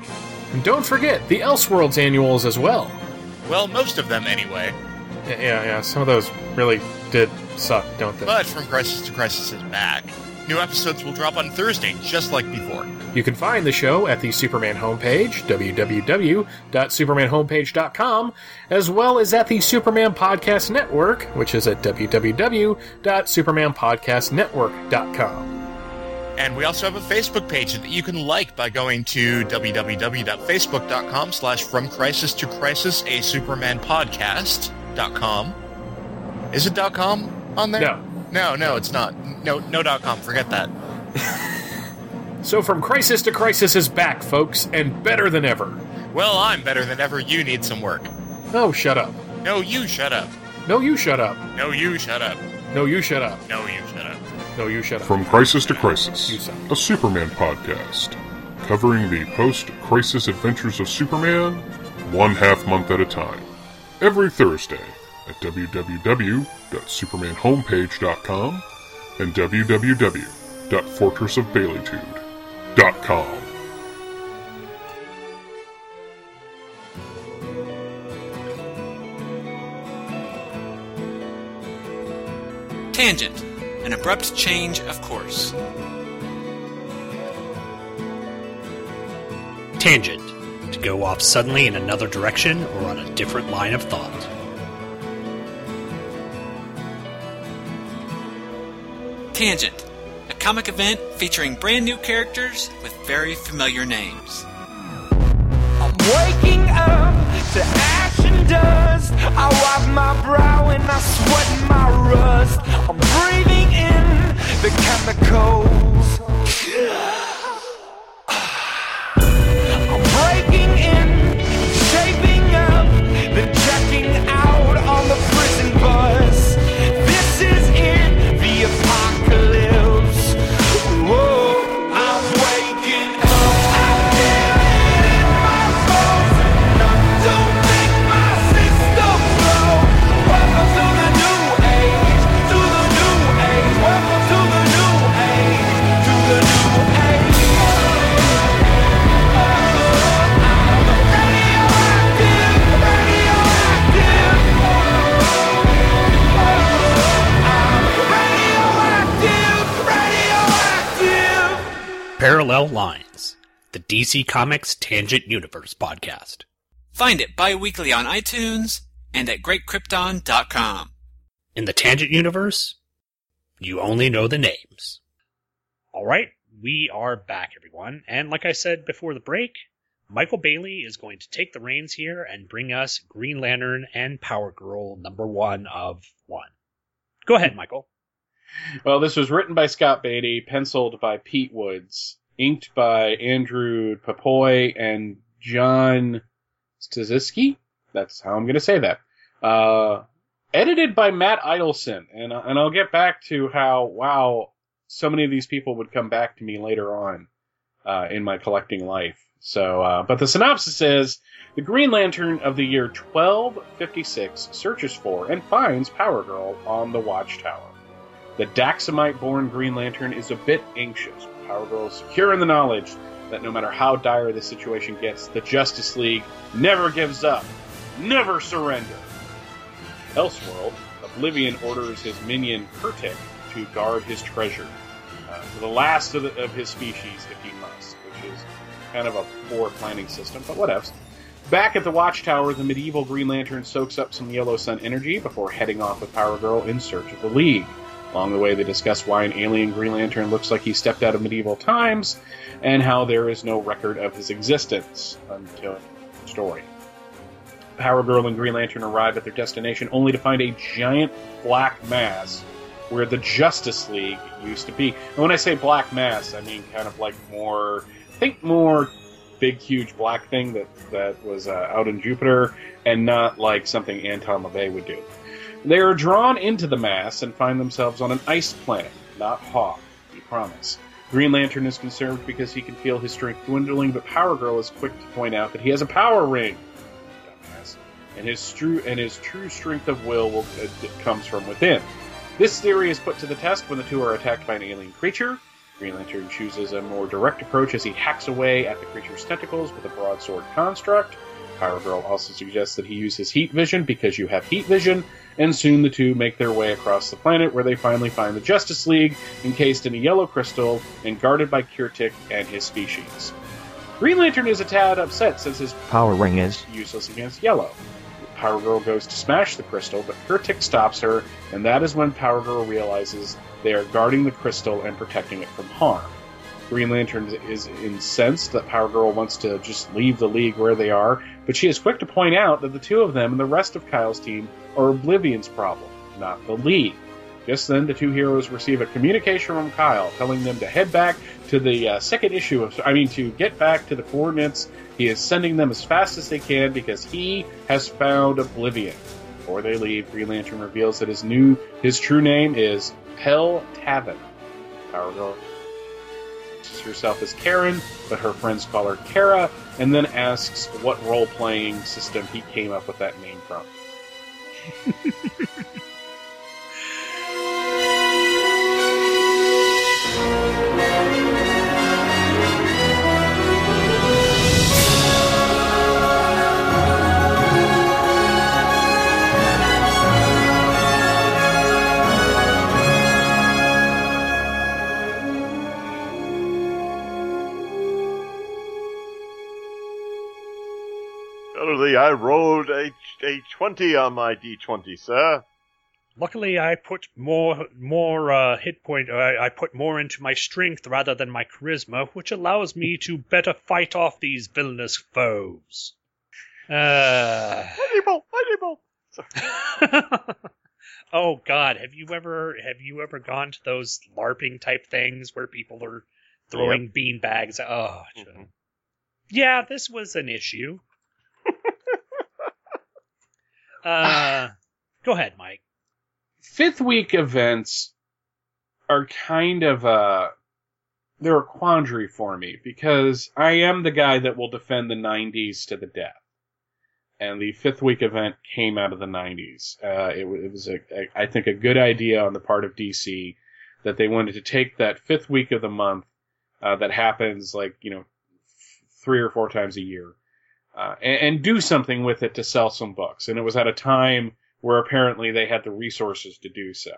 And don't forget the Elseworlds annuals as well. Well, most of them anyway. Yeah, yeah, some of those really did suck, don't they? But From Crisis to Crisis is back. New episodes will drop on Thursday, just like before. You can find the show at the Superman homepage, www.supermanhomepage.com, as well as at the Superman Podcast Network, which is at www.supermanpodcastnetwork.com. And we also have a Facebook page that you can like by going to www.facebook.com slash from crisis to crisis a Superman podcast.com. Is it .com on there? No. No, no, it's not. No, no dot .com. Forget that. So From Crisis to Crisis is back, folks, and better than ever. Well, I'm better than ever. You need some work. No, shut up. No, you shut up. No, you shut up. No, you shut up. No, you shut up. No, you shut up. No, you shut up. From Crisis to Crisis, You suck. a Superman podcast, covering the post-crisis adventures of Superman, one half month at a time. Every Thursday at www.supermanhomepage.com and www.fortressofbaileytude.com. Tangent, an abrupt change of course. Tangent, to go off suddenly in another direction or on a different line of thought. Tangent, a comic event featuring brand new characters with very familiar names. I'm waking up to ash and dust. I wipe my brow and I sweat my rust. I'm breathing in the chemicals. Parallel Lines, the DC Comics Tangent Universe podcast. Find it bi-weekly on iTunes and at greatkrypton.com. In the Tangent Universe, you only know the names. All right, we are back, everyone. And like I said before the break, Michael Bailey is going to take the reins here and bring us Green Lantern and Power Girl number one of one. Go ahead, Michael. Well, this was written by Scott Beatty, penciled by Pete Woods, inked by Andrew Pepoy and John Staziski. That's how I'm going to say that. Uh, edited by Matt Idelson, and and I'll get back to how wow so many of these people would come back to me later on uh, in my collecting life. So, uh, but the synopsis is the Green Lantern of the year 1256 searches for and finds Power Girl on the Watchtower. The Daxamite born Green Lantern is a bit anxious. Power Girl secure in the knowledge that no matter how dire the situation gets, the Justice League never gives up, never surrender. Elseworld, Oblivion orders his minion Kurtik to guard his treasure, uh, for the last of, the, of his species if he must, which is kind of a poor planning system, but whatevs. Back at the Watchtower, the medieval Green Lantern soaks up some Yellow Sun energy before heading off with Power Girl in search of the League. Along the way, they discuss why an alien Green Lantern looks like he stepped out of medieval times, and how there is no record of his existence until the story. Power Girl and Green Lantern arrive at their destination only to find a giant black mass where the Justice League used to be. And when I say black mass, I mean kind of like more, think more big, huge black thing that that was uh, out in Jupiter, and not like something Anton LaVey would do. They are drawn into the mass and find themselves on an ice planet, not Hawk, we promise. Green Lantern is concerned because he can feel his strength dwindling, but Power Girl is quick to point out that he has a power ring. Dumbass. And his true and his true strength of will, will uh, comes from within. This theory is put to the test when the two are attacked by an alien creature. Green Lantern chooses a more direct approach as he hacks away at the creature's tentacles with a broadsword construct. Power Girl also suggests that he use his heat vision because you have heat vision, and soon the two make their way across the planet where they finally find the Justice League encased in a yellow crystal and guarded by Kurtik and his species. Green Lantern is a tad upset since his Power ring is. useless against yellow. Power Girl goes to smash the crystal, but Kurtik stops her, and that is when Power Girl realizes they are guarding the crystal and protecting it from harm. Green Lantern is incensed that Power Girl wants to just leave the League where they are, but she is quick to point out that the two of them and the rest of Kyle's team are Oblivion's problem, not the League. Just then, the two heroes receive a communication from Kyle telling them to head back to the uh, second issue of, I mean, to get back to the coordinates. He is sending them as fast as they can because he has found Oblivion. Before they leave, Green Lantern reveals that his new, his true name is Hell Tavin. Power Girl herself as Karen, but her friends call her Kara, and then asks what role-playing system he came up with that name from. a, 20 on my d20, sir. Luckily, I put more more uh, hit point. Uh, I put more into my strength rather than my charisma, which allows me to better fight off these villainous foes. Uh, oh God, have you ever have you ever gone to those LARPing type things where people are throwing bean bags? Oh, Mhm. yeah, this was an issue. Uh, go ahead, Mike. fifth week events are kind of a they're a quandary for me because I am the guy that will defend the 90s to the death. And the fifth week event came out of the 90s. Uh, it, it was, a, a, I think, a good idea on the part of DC that they wanted to take that fifth week of the month uh, that happens like, you know, three or four times a year uh, and, and do something with it to sell some books. And it was at a time where apparently they had the resources to do so.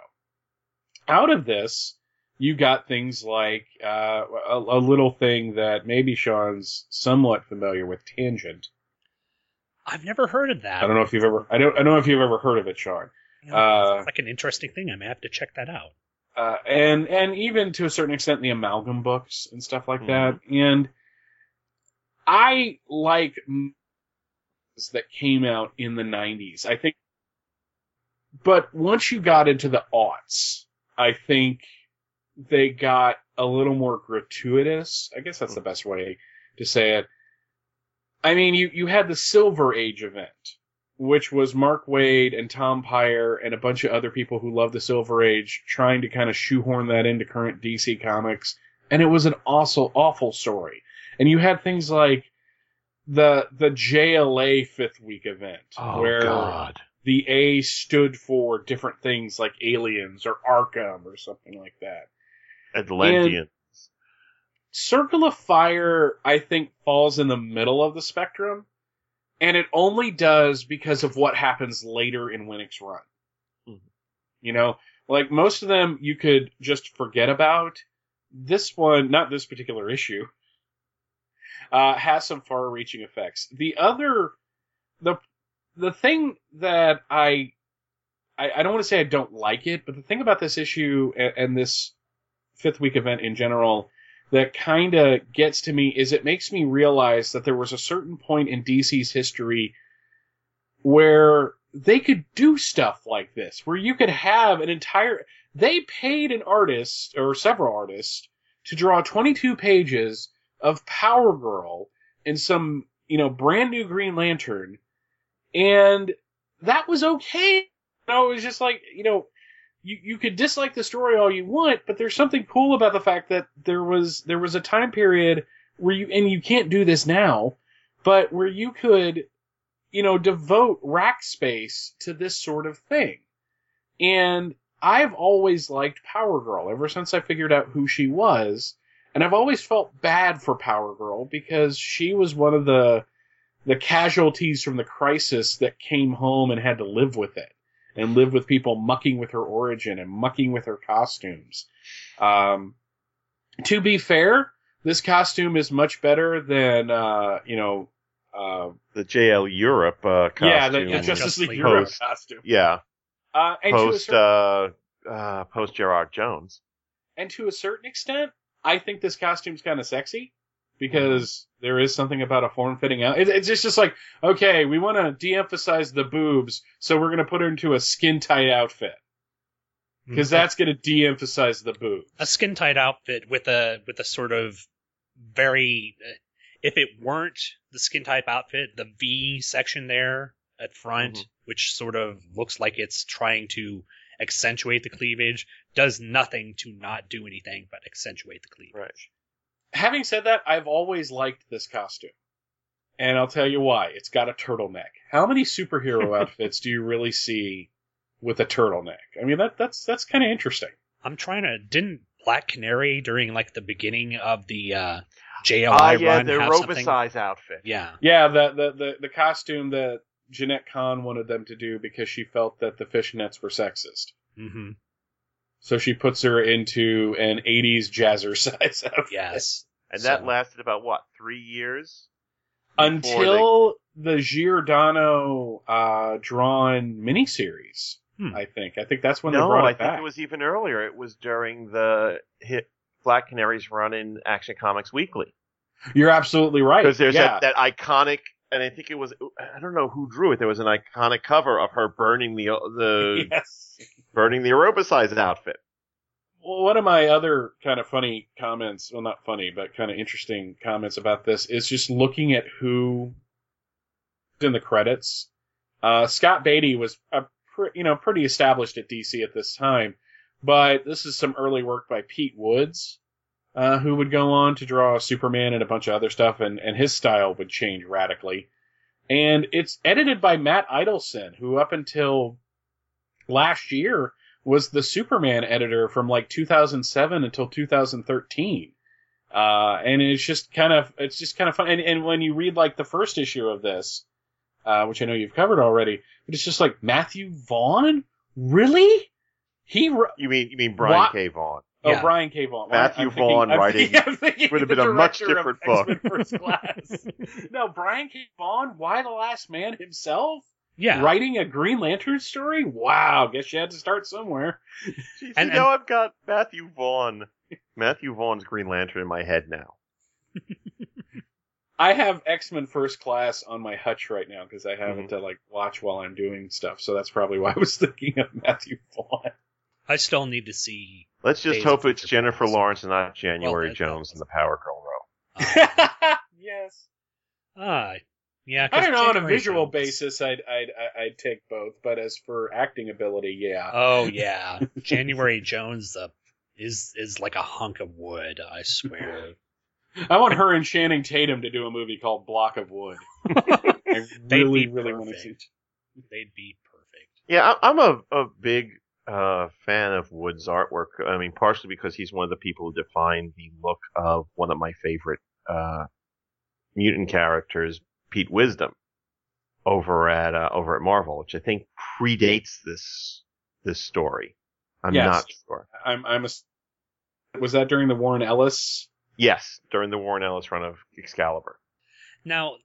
Out of this, you got things like uh, a, a little thing that maybe Sean's somewhat familiar with, Tangent. I've never heard of that. I don't know if you've ever. I don't. I don't know if you've ever heard of it, Sean. You know, Uh, like an interesting thing. I may have to check that out. uh, and and even to a certain extent the amalgam books and stuff like that. And I like that came out in the '90s. I think, but once you got into the aughts, I think they got a little more gratuitous. I guess that's the best way to say it. I mean, you you had the Silver Age event which was Mark Waid and Tom Peyer and a bunch of other people who love the Silver Age trying to kind of shoehorn that into current DC comics. And it was an awful, awful story. And you had things like the the JLA fifth week event Oh where God. the A stood for different things like aliens or Arkham or something like that. Atlantean. Circle of Fire, I think, falls in the middle of the spectrum, and it only does because of what happens later in Winick's run. Mhm. You know, like most of them you could just forget about. This one, not this particular issue, uh, has some far-reaching effects. The other, the the thing that I, I, I don't want to say I don't like it, but the thing about this issue and, and this fifth week event in general that kind of gets to me is it makes me realize that there was a certain point in DC's history where they could do stuff like this, where you could have an entire. They paid an artist or several artists to draw 22 pages of Power Girl and some, you know, brand new Green Lantern, and that was okay. You know, it was just like, you know, you, you could dislike the story all you want, but there's something cool about the fact that there was there was a time period where you and you can't do this now, but where you could, you know, devote rack space to this sort of thing. And I've always liked Power Girl ever since I figured out who she was, and I've always felt bad for Power Girl because she was one of the the casualties from the crisis that came home and had to live with it and live with people mucking with her origin and mucking with her costumes. Um, to be fair, this costume is much better than uh, you know. Uh, The JL Europe uh, costume. yeah, the, the Justice Justice League League Europe Post. costume. Yeah. Uh, and, Post certain, uh, uh, post Gerard Jones. and to a certain extent, I think this costume's kind of sexy because there is something about a form-fitting out. It, it's just, just like, okay, we want to de-emphasize the boobs, so we're going to put her into a skin-tight outfit because that's going to de-emphasize the boobs. a skin tight outfit with a with a sort of very uh, if it weren't the skin type outfit the v section there at front Mhm. which sort of looks like it's trying to accentuate the cleavage does nothing to not do anything but accentuate the cleavage Right. Having said that, I've always liked this costume. And I'll tell you why. It's got a turtleneck. How many superhero outfits do you really see with a turtleneck? I mean, that that's that's kind of interesting. i'm trying to didn't black canary during like the beginning of the uh jli Ah, yeah, run the have something outfit. yeah Yeah, the, the the the costume that Jenette Kahn wanted them to do because she felt that the fishnets were sexist. hmm So she puts her into an 80s jazzercise outfit. yes And that lasted about what three years Before Until the Giordano uh, drawn miniseries, Hmm. I think. I think that's when they no, brought it I think it was even earlier. It was during the hit Black Canaries run in Action Comics Weekly You're absolutely right. because there's yeah. that, that iconic, and I think it was I don't know who drew it. There was an iconic cover of her burning the the yes. Burning the Aerobicize outfit. Well, one of my other kind of funny comments, well, not funny, but kind of interesting comments about this is just looking at who in the credits. Uh, Scott Beatty was a pre- you know pretty established at DC at this time, but this is some early work by Pete Woods, uh, who would go on to draw Superman and a bunch of other stuff, and and his style would change radically. And it's edited by Matt Idelson, who up until last year was the Superman editor from like 2007 until 2013. Uh, and it's just kind of, it's just kind of fun. And, and when you read like the first issue of this, uh, which I know you've covered already, but it's just like Matthew Vaughn? Really? He, wr- You mean you mean Brian What? K. Vaughan? Oh, Yeah. Brian K. Vaughan. Matthew I'm thinking- Vaughn I'm writing thinking- I'm would have been a much different book. First Class. no, Brian K. Vaughan, why the Last Man himself, Yeah. writing a Green Lantern story. Wow, guess you had to start somewhere. Jeez, And- you know, I've got Matthew Vaughn, Matthew Vaughn's Green Lantern in my head now. I have X Men First Class on my hutch right now because I have Mhm. it to like watch while I'm doing stuff. So that's probably why I was thinking of Matthew Vaughn. I still need to see. Let's just Days hope it's Jennifer Past. Lawrence and not January that- Jones in the Power Girl role. Uh, yes. ah, yeah. 'cause I don't know. On a visual basis, I'd, I'd I'd I'd take both, but as for acting ability, yeah. Oh yeah, January Jones uh, is is like a hunk of wood. I swear. I want her and Channing Tatum to do a movie called Block of Wood. I They'd really, be really want to see. perfect. They'd be perfect. Yeah, I, I'm a, a big uh, fan of Wood's artwork. I mean, partially because he's one of the people who defined the look of one of my favorite uh, mutant characters, Pete Wisdom, over at uh, over at Marvel, which I think predates this this story. I'm Yes. not sure. I'm I'm a. Was that during the Warren Ellis? Yes, during the Warren Ellis run of Excalibur. Now,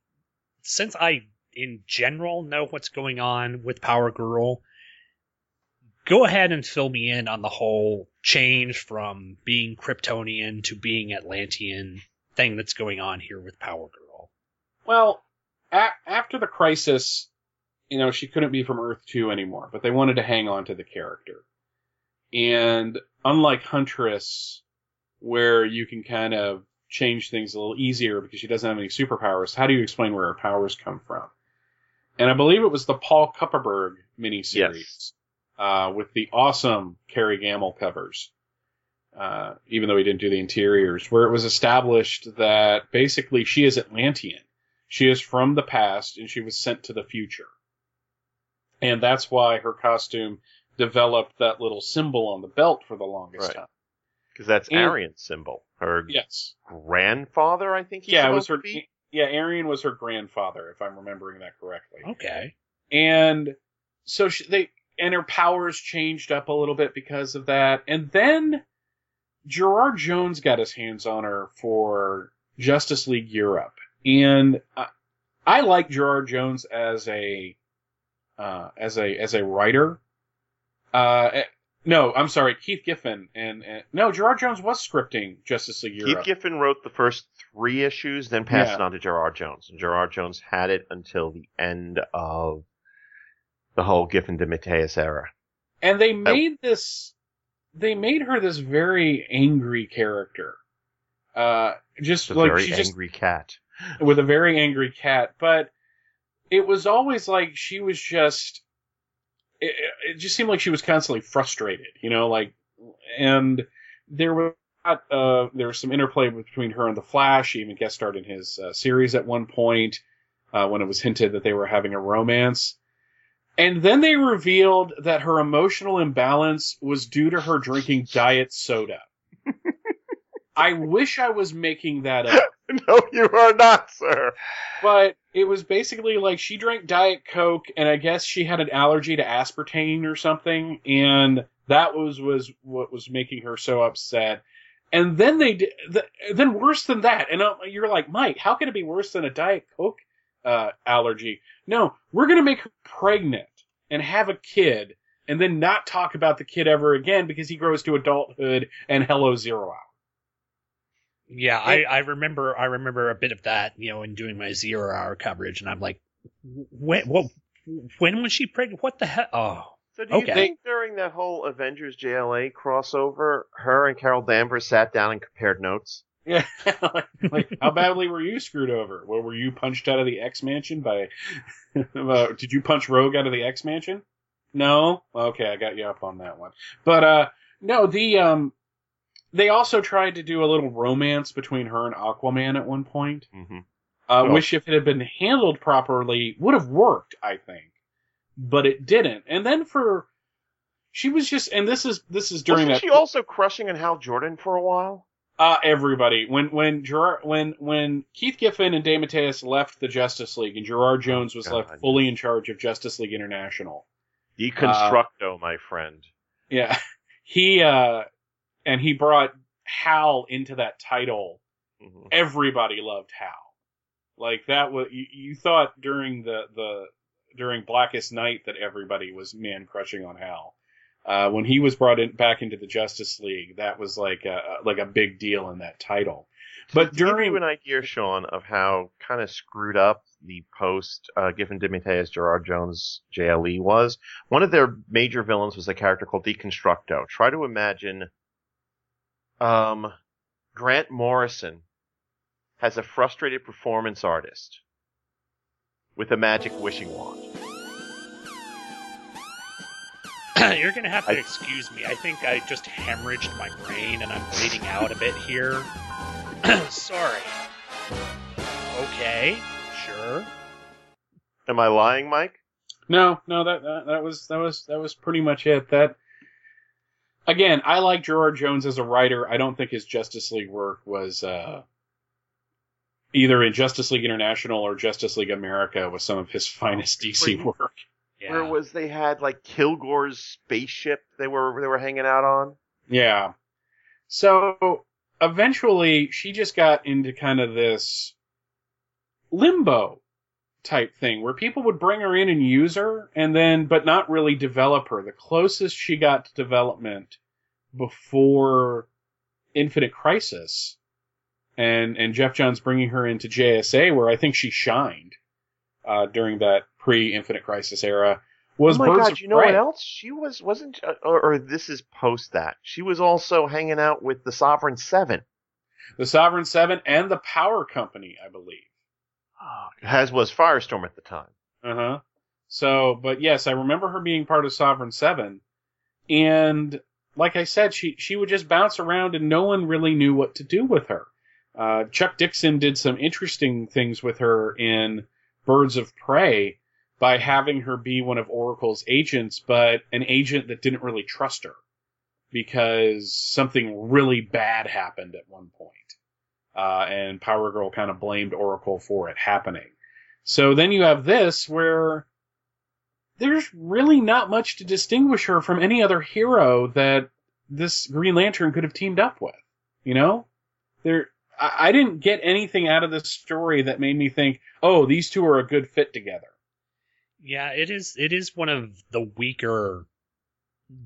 since I in general know what's going on with Power Girl, go ahead and fill me in on the whole change from being Kryptonian to being Atlantean thing that's going on here with Power Girl. Well, a- after the crisis, you know, she couldn't be from Earth 2 anymore, but they wanted to hang on to the character. And unlike Huntress, where you can kind of change things a little easier because she doesn't have any superpowers, how do you explain where her powers come from? And I believe it was the Paul Kupperberg miniseries Yes. uh, with the awesome Kerry Gammill covers, uh, even though he didn't do the interiors, where it was established that basically she is Atlantean. She is from the past and she was sent to the future. And that's why her costume developed that little symbol on the belt for the longest Right. time. Because that's And- Arion's symbol. Her Yes. grandfather, I think he's yeah, it was her. to be. Yeah, Arian was her grandfather, if I'm remembering that correctly. Okay. and so she, they and her powers changed up a little bit because of that and then gerard jones got his hands on her for justice league europe and i, I like gerard jones as a uh, as a as a writer uh eh, no i'm sorry keith giffen and, and no gerard jones was scripting justice league europe Keith Giffen wrote the first three issues, then passed Yeah. it on to Gerard Jones. And Gerard Jones had it until the end of the whole Giffen DeMatteis era. and they made this they made her this very angry character uh just a like very she just angry cat. With a very angry cat but it was always like she was just it, it just seemed like she was constantly frustrated you know like and there was uh, there was some interplay between her and the Flash. She even guest starred in his uh, series at one point uh, when it was hinted that they were having a romance. And then they revealed that her emotional imbalance was due to her drinking diet soda. I wish I was making that up. no, you are not, sir. But it was basically like she drank Diet Coke, and I guess she had an allergy to aspartame or something, and that was was what was making her so upset. And then they did, th- then worse than that, and you're like, Mike, how can it be worse than a Diet Coke uh, allergy? No, we're gonna make her pregnant and have a kid, and then not talk about the kid ever again because he grows to adulthood and hello zero hour. Yeah, I, I remember I remember a bit of that, you know, in doing my zero hour coverage, and I'm like, when what when was she pregnant? What the hell? Oh, So do you Okay. think during that whole Avengers JLA crossover, her and Carol Danvers sat down and compared notes? Yeah, like, like, how badly were you screwed over? Well, were you punched out of the X Mansion by? uh, did you punch Rogue out of the X Mansion? No. Okay, I got you up on that one. But uh, no, the um, they also tried to do a little romance between her and Aquaman at one point, Mm-hmm. uh, Oh. which if it had been handled properly would have worked, I think, but it didn't. And then for she was just, and this is this is during Wasn't that she also crushing on Hal Jordan for a while? Uh, everybody. When when Gerard, when when Keith Giffen and Dave Mateus left the Justice League and Gerard Jones was God. left fully in charge of Justice League International. Deconstructo, my friend. Yeah, he uh, and he brought Hal into that title, Mhm. everybody loved Hal. Like that was you, you thought during the the during Blackest Night that everybody was man crushing on Hal. Uh, when he was brought in back into the Justice League, that was like a like a big deal in that title. But to give during you an idea, Sean, of how kind of screwed up the post uh, Giffen DeMatteis Gerard Jones JLE was, one of their major villains was a character called Deconstructo. Try to imagine um, Grant Morrison has a frustrated performance artist with a magic wishing wand. You're gonna have to I- excuse me. I think I just hemorrhaged my brain and I'm bleeding out a bit here. Sorry. Okay, sure. Am I lying, Mike? No, no, that, that that was that was that was pretty much it. That again, I like Gerard Jones as a writer. I don't think his Justice League work was uh, either in Justice League International or Justice League America was some of his finest DC Wait. work. Yeah. Where was they had like Kilgore's spaceship they were they were hanging out on? Yeah. So eventually she just got into kind of this limbo type thing where people would bring her in and use her and then but not really develop her. The closest she got to development before Infinite Crisis and and Geoff Johns bringing her into JSA where I think she shined uh, during that pre Infinite Crisis era was oh my Birds god, you know Prey. what else? She was wasn't uh, or, or this is post that. She was also hanging out with the Sovereign Seven. The Sovereign Seven and the Power Company, I believe. As was Firestorm at the time. Uh huh. So, but yes, I remember her being part of Sovereign Seven, and like I said, she she would just bounce around, and no one really knew what to do with her. Uh, Chuck Dixon did some interesting things with her in Birds of Prey by having her be one of Oracle's agents, but an agent that didn't really trust her because something really bad happened at one point. Uh, and Power Girl kind of blamed Oracle for it happening. So then you have this where there's really not much to distinguish her from any other hero that this Green Lantern could have teamed up with. You know? There, I, I didn't get anything out of this story that made me think, oh, these two are a good fit together. Yeah, it is. It is one of the weaker,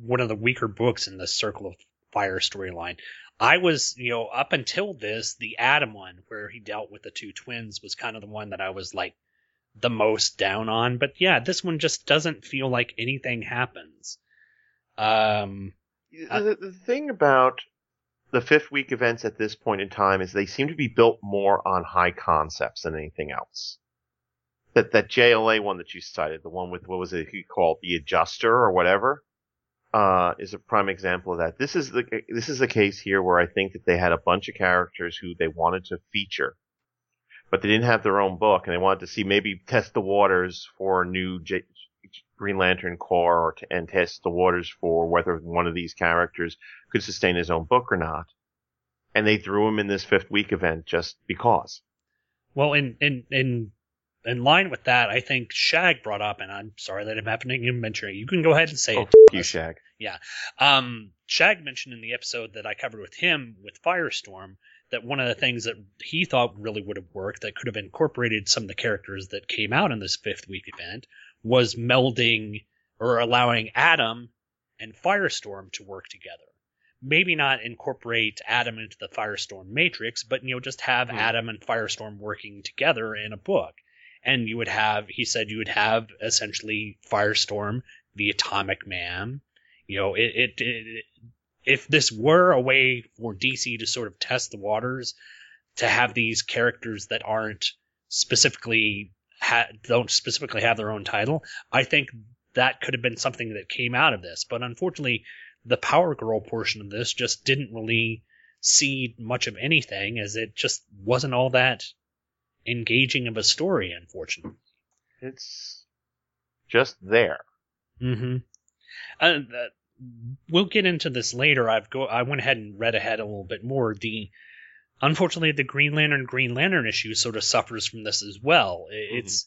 one of the weaker books in the Circle of Fire storyline. I was, you know, up until this, the Adam one, where he dealt with the two twins, was kind of the one that I was like the most down on. But yeah, this one just doesn't feel like anything happens. Um, the, the thing about the fifth week events at this point in time is they seem to be built more on high concepts than anything else. That that JLA one that you cited, the one with what was it he called the adjuster or whatever, uh, is a prime example of that. This is the this is the case here where I think that they had a bunch of characters who they wanted to feature, but they didn't have their own book, and they wanted to see maybe test the waters for a new J- Green Lantern Corps or t- and test the waters for whether one of these characters could sustain his own book or not. And they threw him in this fifth week event just because. Well, in in in in line with that, I think Shag brought up, and I'm sorry that I'm having to mention it. You can go ahead and say Oh, it. f- you, Shag. Yeah. Um, Shag mentioned in the episode that I covered with him with Firestorm that one of the things that he thought really would have worked that could have incorporated some of the characters that came out in this fifth week event was melding or allowing Adam and Firestorm to work together. Maybe not incorporate Adam into the Firestorm matrix, but you know, just have Adam and Firestorm working together in a book. And you would have, he said, you would have essentially Firestorm, the Atomic Man. You know, it, it, it if this were a way for DC to sort of test the waters, to have these characters that aren't specifically ha- don't specifically have their own title, I think that could have been something that came out of this. But unfortunately, the Power Girl portion of this just didn't really see much of anything, as it just wasn't all that engaging of a story, unfortunately. It's just there. Mm-hmm. Uh, uh, we'll get into this later. I've go. I went ahead and read ahead a little bit more. The unfortunately, the Green Lantern Green Lantern issue sort of suffers from this as well. I- It's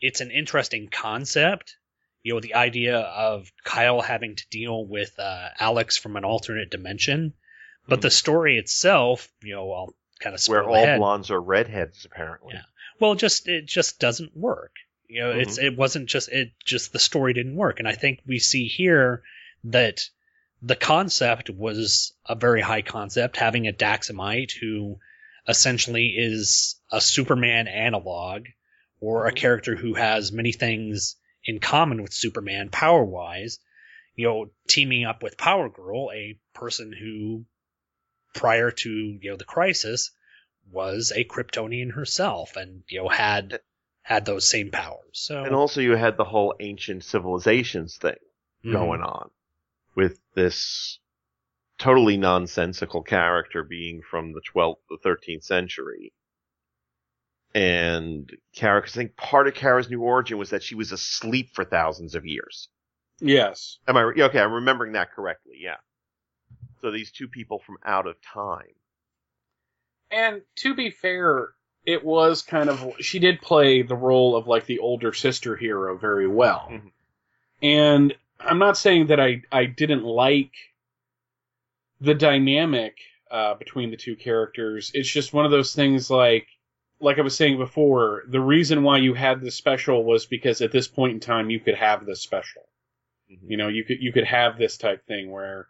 it's an interesting concept. You know, the idea of Kyle having to deal with uh, Alex from an alternate dimension, But the story itself, you know, I'll kind of Where all ahead. blondes are redheads, apparently. Yeah. Well, just it just doesn't work. You know, it's Mm-hmm. it wasn't just it just the story didn't work, and I think we see here that the concept was a very high concept, having a Daxamite who essentially is a Superman analog or a Mhm. character who has many things in common with Superman power wise. You know, teaming up with Power Girl, a person who prior to you know the crisis was a Kryptonian herself, and you know had had those same powers. So And also, you had the whole ancient civilizations thing Mhm. going on with this totally nonsensical character being from the 12th, the 13th century. And Kara, 'cause I think part of Kara's new origin was that she was asleep for thousands of years. Yes. Am I okay? I'm remembering that correctly. Yeah. So these two people from out of time. And to be fair, it was kind of she did play the role of like the older sister hero very well. Mhm. And I'm not saying that I I didn't like the dynamic uh, between the two characters. It's just one of those things like like I was saying before, the reason why you had this special was because at this point in time you could have this special. You know, you could you could have this type thing where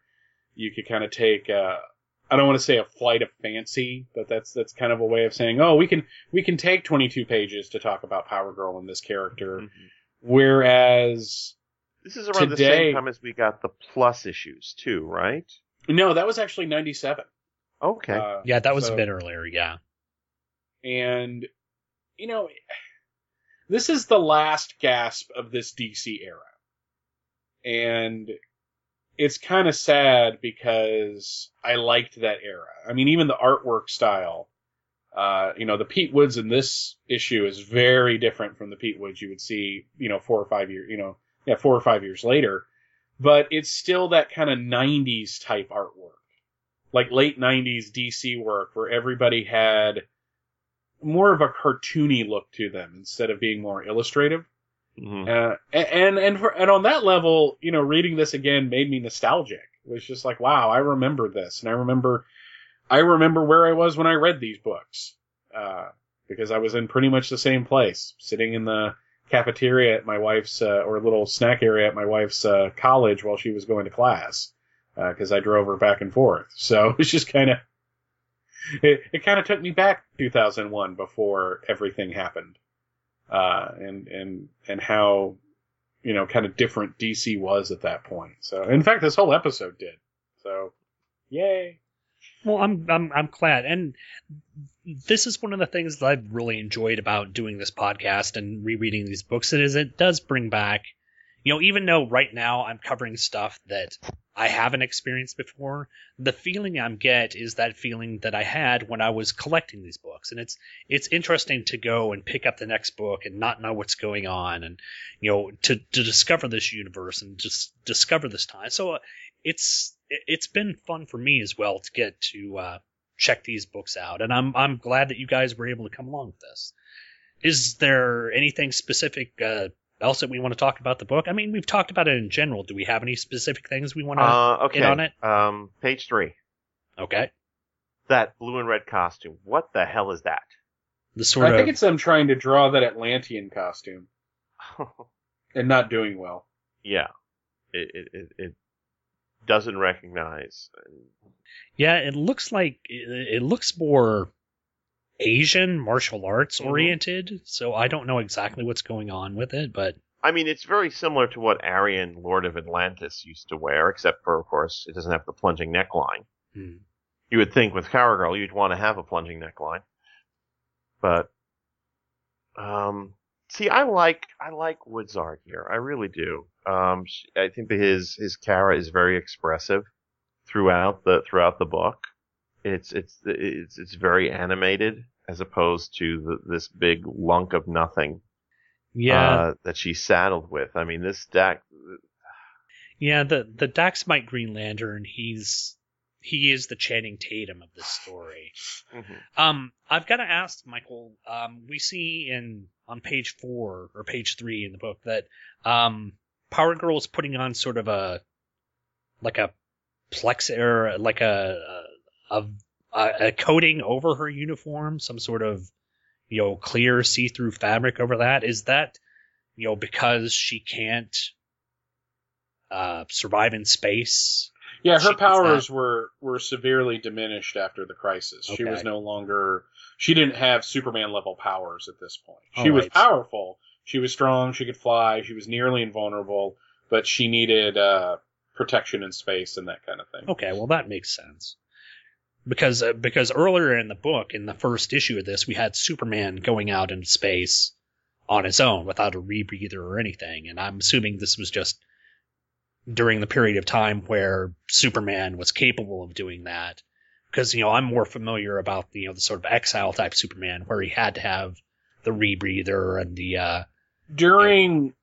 you could kind of take uh I don't want to say a flight of fancy, but that's that's kind of a way of saying, oh, we can we can take 22 pages to talk about Power Girl and this character, whereas This is around the same time as we got the plus issues too, right? no, that was actually 97. Okay. Uh, yeah, that was so- a bit earlier. Yeah, and you know this is the last gasp of this DC era. And it's kind of sad because I liked that era. I mean, even the artwork style, uh, you know, the Pete Woods in this issue is very different from the Pete Woods you would see, you know, four or five years, you know, yeah, four or five years later. But it's still that kind of 90s type artwork. Like late 90s DC work where everybody had more of a cartoony look to them instead of being more illustrative. Mhm. Uh, and and for, and on that level, you know, reading this again made me nostalgic. It was just like, wow, I remember this, and I remember, I remember where I was when I read these books, uh, because I was in pretty much the same place, sitting in the cafeteria at my wife's uh, or a little snack area at my wife's uh, college while she was going to class, because I drove her back and forth. So it's just kind of, it, it kind of took me back to 2001 before everything happened uh, and and and how you know kind of different DC was at that point. So in fact, this whole episode did. So yay! Well, I'm I'm I'm glad, and this is one of the things that I've really enjoyed about doing this podcast and rereading these books. It is it does bring back, you know, even though right now I'm covering stuff that I haven't experienced before, the feeling I'm get is that feeling that I had when I was collecting these books, and it's it's interesting to go and pick up the next book and not know what's going on, and you know to to discover this universe and just discover this time. So uh, it's it- it's been fun for me as well to get to uh, check these books out, and I'm I'm glad that you guys were able to come along with this. Is there anything specific uh, else that we want to talk about the book? I mean, we've talked about it in general. Do we have any specific things we want to Uh, okay. hit on it? Um, page three. Okay, That blue and red costume. What the hell is that? the sort I of think it's them trying to draw that Atlantean costume and not doing well. yeah. It, it, it, it doesn't recognize. yeah. It looks like it, it looks more Asian martial arts Mhm. oriented. So I don't know exactly what's going on with it, but I mean, it's very similar to what Arion, Lord of Atlantis, used to wear, except for, of course, it doesn't have the plunging neckline. hmm. You would think with Cowgirl you'd want to have a plunging neckline, but um, see, I like I like Wood's art here. I really do. Um, I think that his his Kara is very expressive throughout the throughout the book. It's it's it's it's very animated as opposed to the, this big lunk of nothing yeah. uh, that she's saddled with. I mean, this deck. Yeah, the the Daxamite Green Lantern, he's he is the Channing Tatum of this story. Um, I've got to ask Michael. Um, we see in on page four or page three in the book that um, Power Girl is putting on sort of a like a plex or like a a, a a coating over her uniform, some sort of you know clear see-through fabric over that. Is that you know because she can't uh, survive in space? Yeah, her was powers were were severely diminished after the crisis. She was no longer she didn't have Superman level powers at this point. She All was right. powerful. She was strong, she could fly, she was nearly invulnerable, but she needed uh protection in space and that kind of thing. Okay, well that makes sense. Because uh, because earlier in the book, in the first issue of this, we had Superman going out into space on his own without a rebreather or anything, and I'm assuming this was just during the period of time where Superman was capable of doing that. Because you know I'm more familiar about you know the sort of exile type Superman where he had to have the rebreather and the uh, During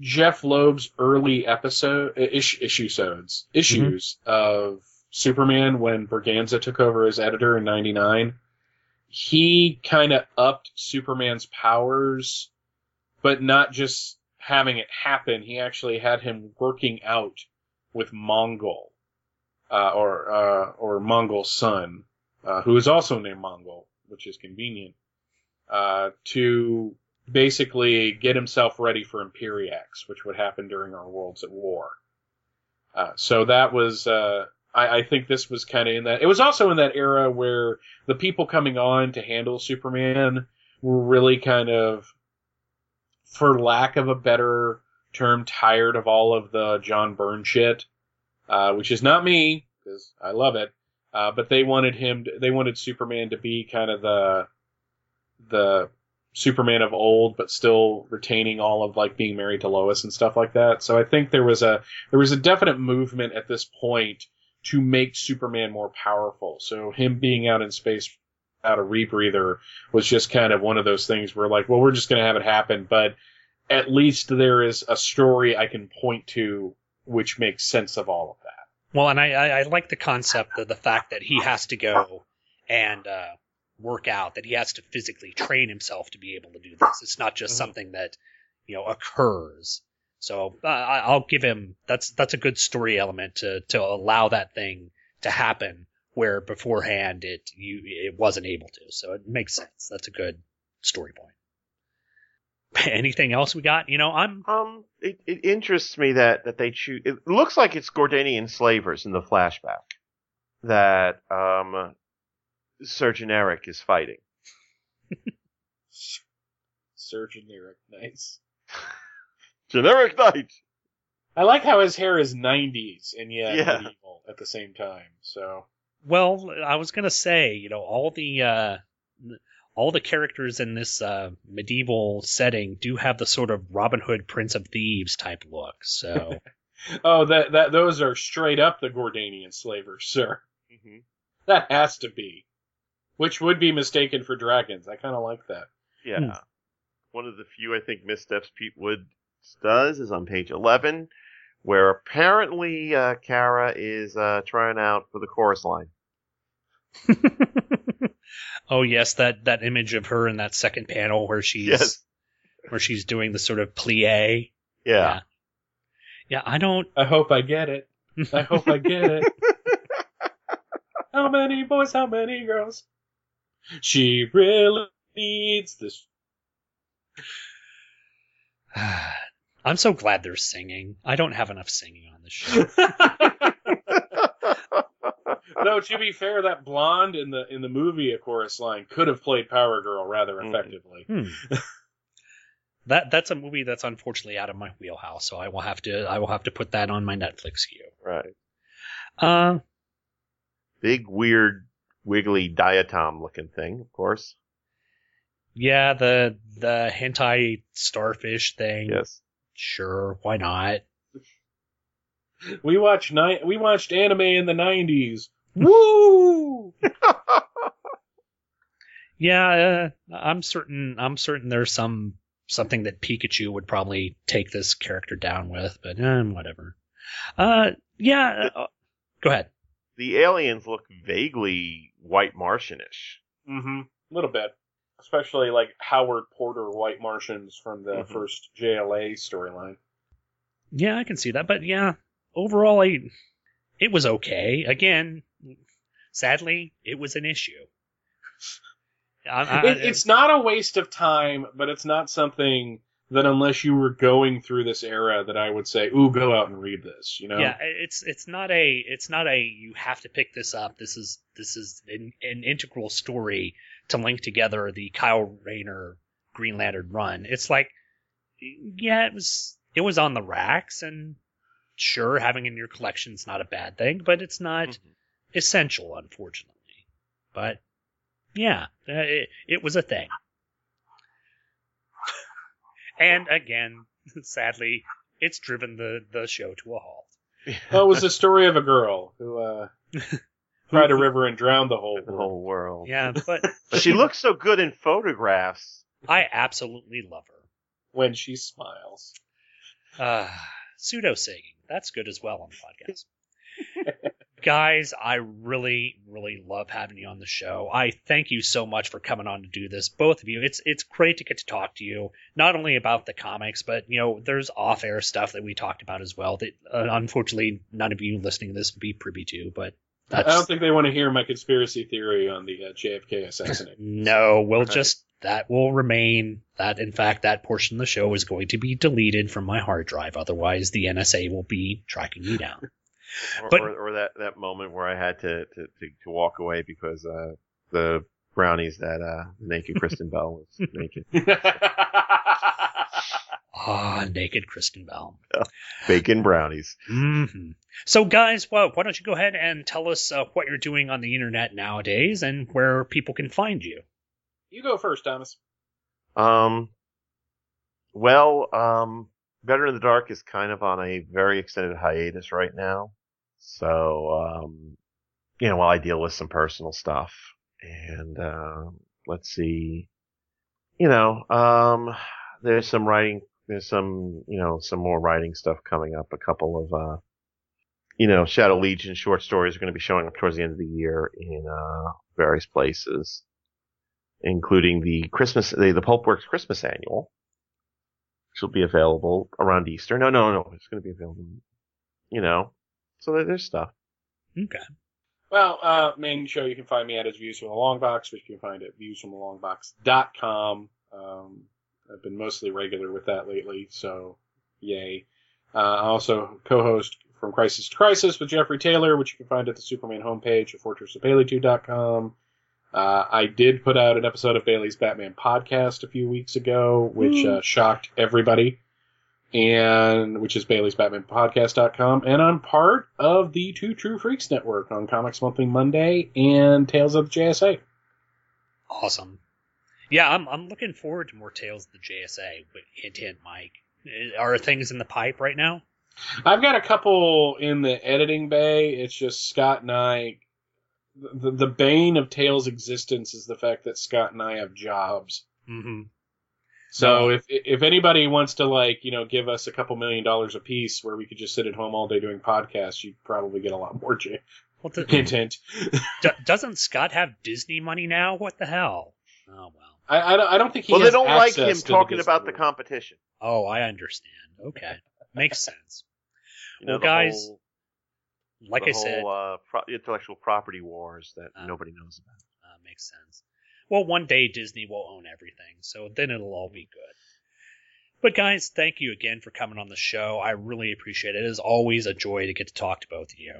Jeph Loeb's early episode ish, issues of Superman when Berganza took over as editor in 99, he kind of upped Superman's powers, but not just having it happen. He actually had him working out with Mongul, uh, or, uh, or Mongul's son, uh, who is also named Mongul, which is convenient, uh, to basically get himself ready for Imperiax, which would happen during our worlds at war. Uh, so that was, uh, I, I think this was kind of in that. It was also in that era where the people coming on to handle Superman were really kind of, for lack of a better term, tired of all of the John Byrne shit, uh, which is not me because I love it. Uh, but they wanted him, to, they wanted Superman to be kind of the, the Superman of old, but still retaining all of like being married to Lois and stuff like that. So I think there was a there was a definite movement at this point to make Superman more powerful. So him being out in space without a rebreather was just kind of one of those things where like, well, we're just going to have it happen, but at least there is a story I can point to which makes sense of all of that. Well, and I, I, I like the concept of the fact that he has to go and uh, work out, that he has to physically train himself to be able to do this. It's not just something that you know occurs. So uh, I- I'll give him that's that's a good story element to to allow that thing to happen where beforehand it you it wasn't able to. So it makes sense. That's a good story point. Anything else we got? You know, I'm Um, it, it interests me that, that they choose. It looks like it's Gordanian slavers in the flashback that um, Surgeon Eric is fighting. Surgeon Eric, nice. Generic Knight. I like how his hair is 90s and yet Yeah. medieval at the same time. So Well, I was gonna say, you know, all the uh, all the characters in this uh, medieval setting do have the sort of Robin Hood, Prince of Thieves type look. So Oh, that that those are straight up the Gordanian slavers, sir. Mhm. That has to be. Which would be mistaken for dragons. I kind of like that. Yeah. Hmm. One of the few, I think, missteps Pete Wood does is on page 11, where apparently uh, Kara is uh, trying out for the chorus line. oh yes, that that image of her in that second panel where she's Yes. where she's doing the sort of plie. Yeah. Yeah, I don't. I hope I get it. I hope I get it. how many boys, how many girls? She really needs this. I'm so glad they're singing. I don't have enough singing on this show. no, to be fair, that blonde in the in the movie a chorus line could have played Power Girl rather effectively. Hmm. that that's a movie that's unfortunately out of my wheelhouse, so I will have to I will have to put that on my Netflix queue. right. Uh, Big, weird, wiggly diatom looking thing, of course. yeah, the the hentai starfish thing. Yes. Sure, why not? We watched ni- we watched anime in the nineties. Woo! Yeah, uh, I'm certain I'm certain there's some something that Pikachu would probably take this character down with, but eh, whatever. Uh, yeah. Uh, go ahead. The aliens look vaguely white Martianish. Mm-hmm. A little bit. Especially like Howard Porter White Martians from the Mhm. first JLA storyline. Yeah, I can see that, but yeah, overall, I it was okay. Again, sadly, it was an issue. I, I, It, it's not a waste of time, but it's not something that unless you were going through this era that I would say, "Ooh, go out and read this." You know? yeah, it's it's not a it's not a you have to pick this up. This is this is an, an integral story to link together the Kyle Rayner Green Lantern run. It's like, yeah, it was it was on the racks, and sure, having it in your collection is not a bad thing, but it's not Mhm. essential, unfortunately. But yeah, uh, it, it was a thing. and again, sadly, it's driven the the show to a halt. Well, it was the story of a girl who uh, cried a river and drowned the whole The world. whole world. Yeah, but But she looks so good in photographs. I absolutely love her. when she smiles. Uh, pseudo singing. That's good as well on the podcast. Guys, I really, really love having you on the show. I thank you so much for coming on to do this, both of you. It's it's great to get to talk to you, not only about the comics, but you know, there's off-air stuff that we talked about as well. That uh, unfortunately none of you listening to this would be privy to. But I don't think they want to hear my conspiracy theory on the uh, JFK assassination. no. We'll Right. just that will remain. That in fact, that portion of the show is going to be deleted from my hard drive. Otherwise, the NSA will be tracking me down. Or, But- or, or that, that moment where I had to, to, to, to walk away because uh, the brownies that uh, naked Kristen Bell was making. Ah, naked Kristen Bell. Bacon brownies. hmm So, guys, well, why don't you go ahead and tell us uh, what you're doing on the internet nowadays and where people can find you? you go first, Thomas. Um, well, um, Better in the Dark is kind of on a very extended hiatus right now. So, um, you know, while I deal with some personal stuff and, uh, let's see, you know, um, there's some writing, there's some, you know, some more writing stuff coming up. A couple of, uh, you know, Shadow Legion short stories are going to be showing up towards the end of the year in, uh, various places including the Christmas, the, the Pulpworks Christmas Annual, which will be available around Easter. No, no, no, it's going to be available, you know. So there, there's stuff. Okay. Well, uh, main show you can find me at is Views from the Long Box, which you can find at viewsfromthelongbox.com. Um, I've been mostly regular with that lately, so yay. Uh, I also co-host From Crisis to Crisis with Jeffrey Taylor, which you can find at the Superman homepage at fortressofbailey2.com. Uh, I did put out an episode of Bailey's Batman podcast a few weeks ago, which uh, shocked everybody, and which is Bailey'sBatmanPodcast.com. And I'm part of the Two True Freaks Network on Comics Monthly Monday and Tales of the JSA. Awesome. Yeah, I'm I'm looking forward to more tales of the JSA. But hint, hint, Mike. Uh, Are things in the pipe right now? I've got a couple in the editing bay. It's just Scott and I. The, the bane of Tales' existence is the fact that Scott and I have jobs. Mm-hmm. So if if anybody wants to like you know give us a couple million dollars a piece where we could just sit at home all day doing podcasts, you'd probably get a lot more. J- What the, hint hint. D- doesn't Scott have Disney money now? What the hell? Oh well. I, I, don't- I don't think he well, they don't like him talking the about the competition. Oh, I understand. Okay, makes sense. You know, Well, guys, whole, Like the I said, uh, pro- intellectual property wars that Uh, nobody knows about. Uh, makes sense. Well, one day Disney will own everything, so then it'll all be good. But guys, thank you again for coming on the show. I really appreciate it. It is always a joy to get to talk to both of you.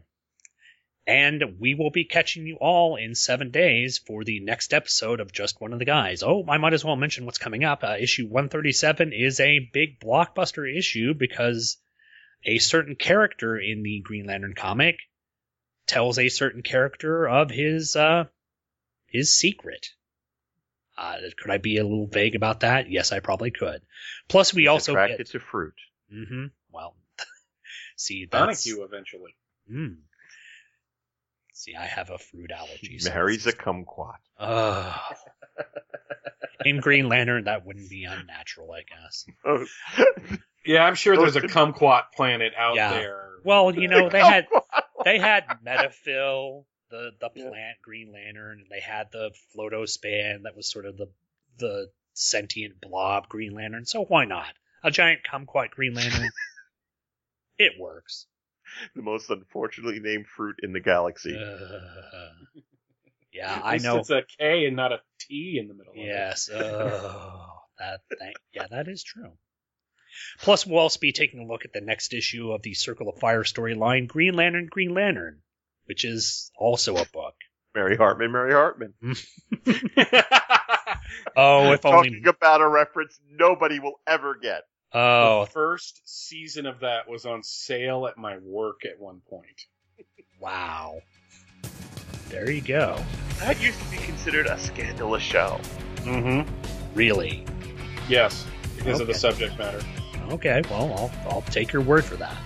And we will be catching you all in seven days for the next episode of Just One of the Guys. Oh, I might as well mention what's coming up. Uh, issue 137 is a big blockbuster issue because a certain character in the Green Lantern comic tells a certain character of his uh, his secret. Uh, could I be a little vague about that? Yes, I probably could. Plus, we He's also attracted get. to fruit. hmm Well, see, that's. Donahue eventually. Mm. See, I have a fruit allergy. so Marries a this kumquat. Ugh. In Green Lantern, that wouldn't be unnatural, I guess. Yeah, I'm sure there's a could- kumquat planet out Yeah. there. Well, you know, they had they had Medphyll, the the plant Green Lantern, and they had the Flodo Span that was sort of the the sentient blob Green Lantern. So why not a giant kumquat Green Lantern? it works. the most unfortunately named fruit in the galaxy. Uh, yeah, I know. It's a K and not a T in the middle. of it. Yes. Oh, that thing. Yeah, that is true. Plus, we'll also be taking a look at the next issue of the Circle of Fire storyline, Green Lantern, Green Lantern, which is also a book. Mary Hartman, Mary Hartman. Oh, if only. Talking about a reference nobody will ever get. Oh, The first season of that was on sale at my work at one point. wow. There you go. That used to be considered a scandalous show. Mm-hmm. Really? Yes, because of the subject matter. Okay, well, I'll, I'll take your word for that.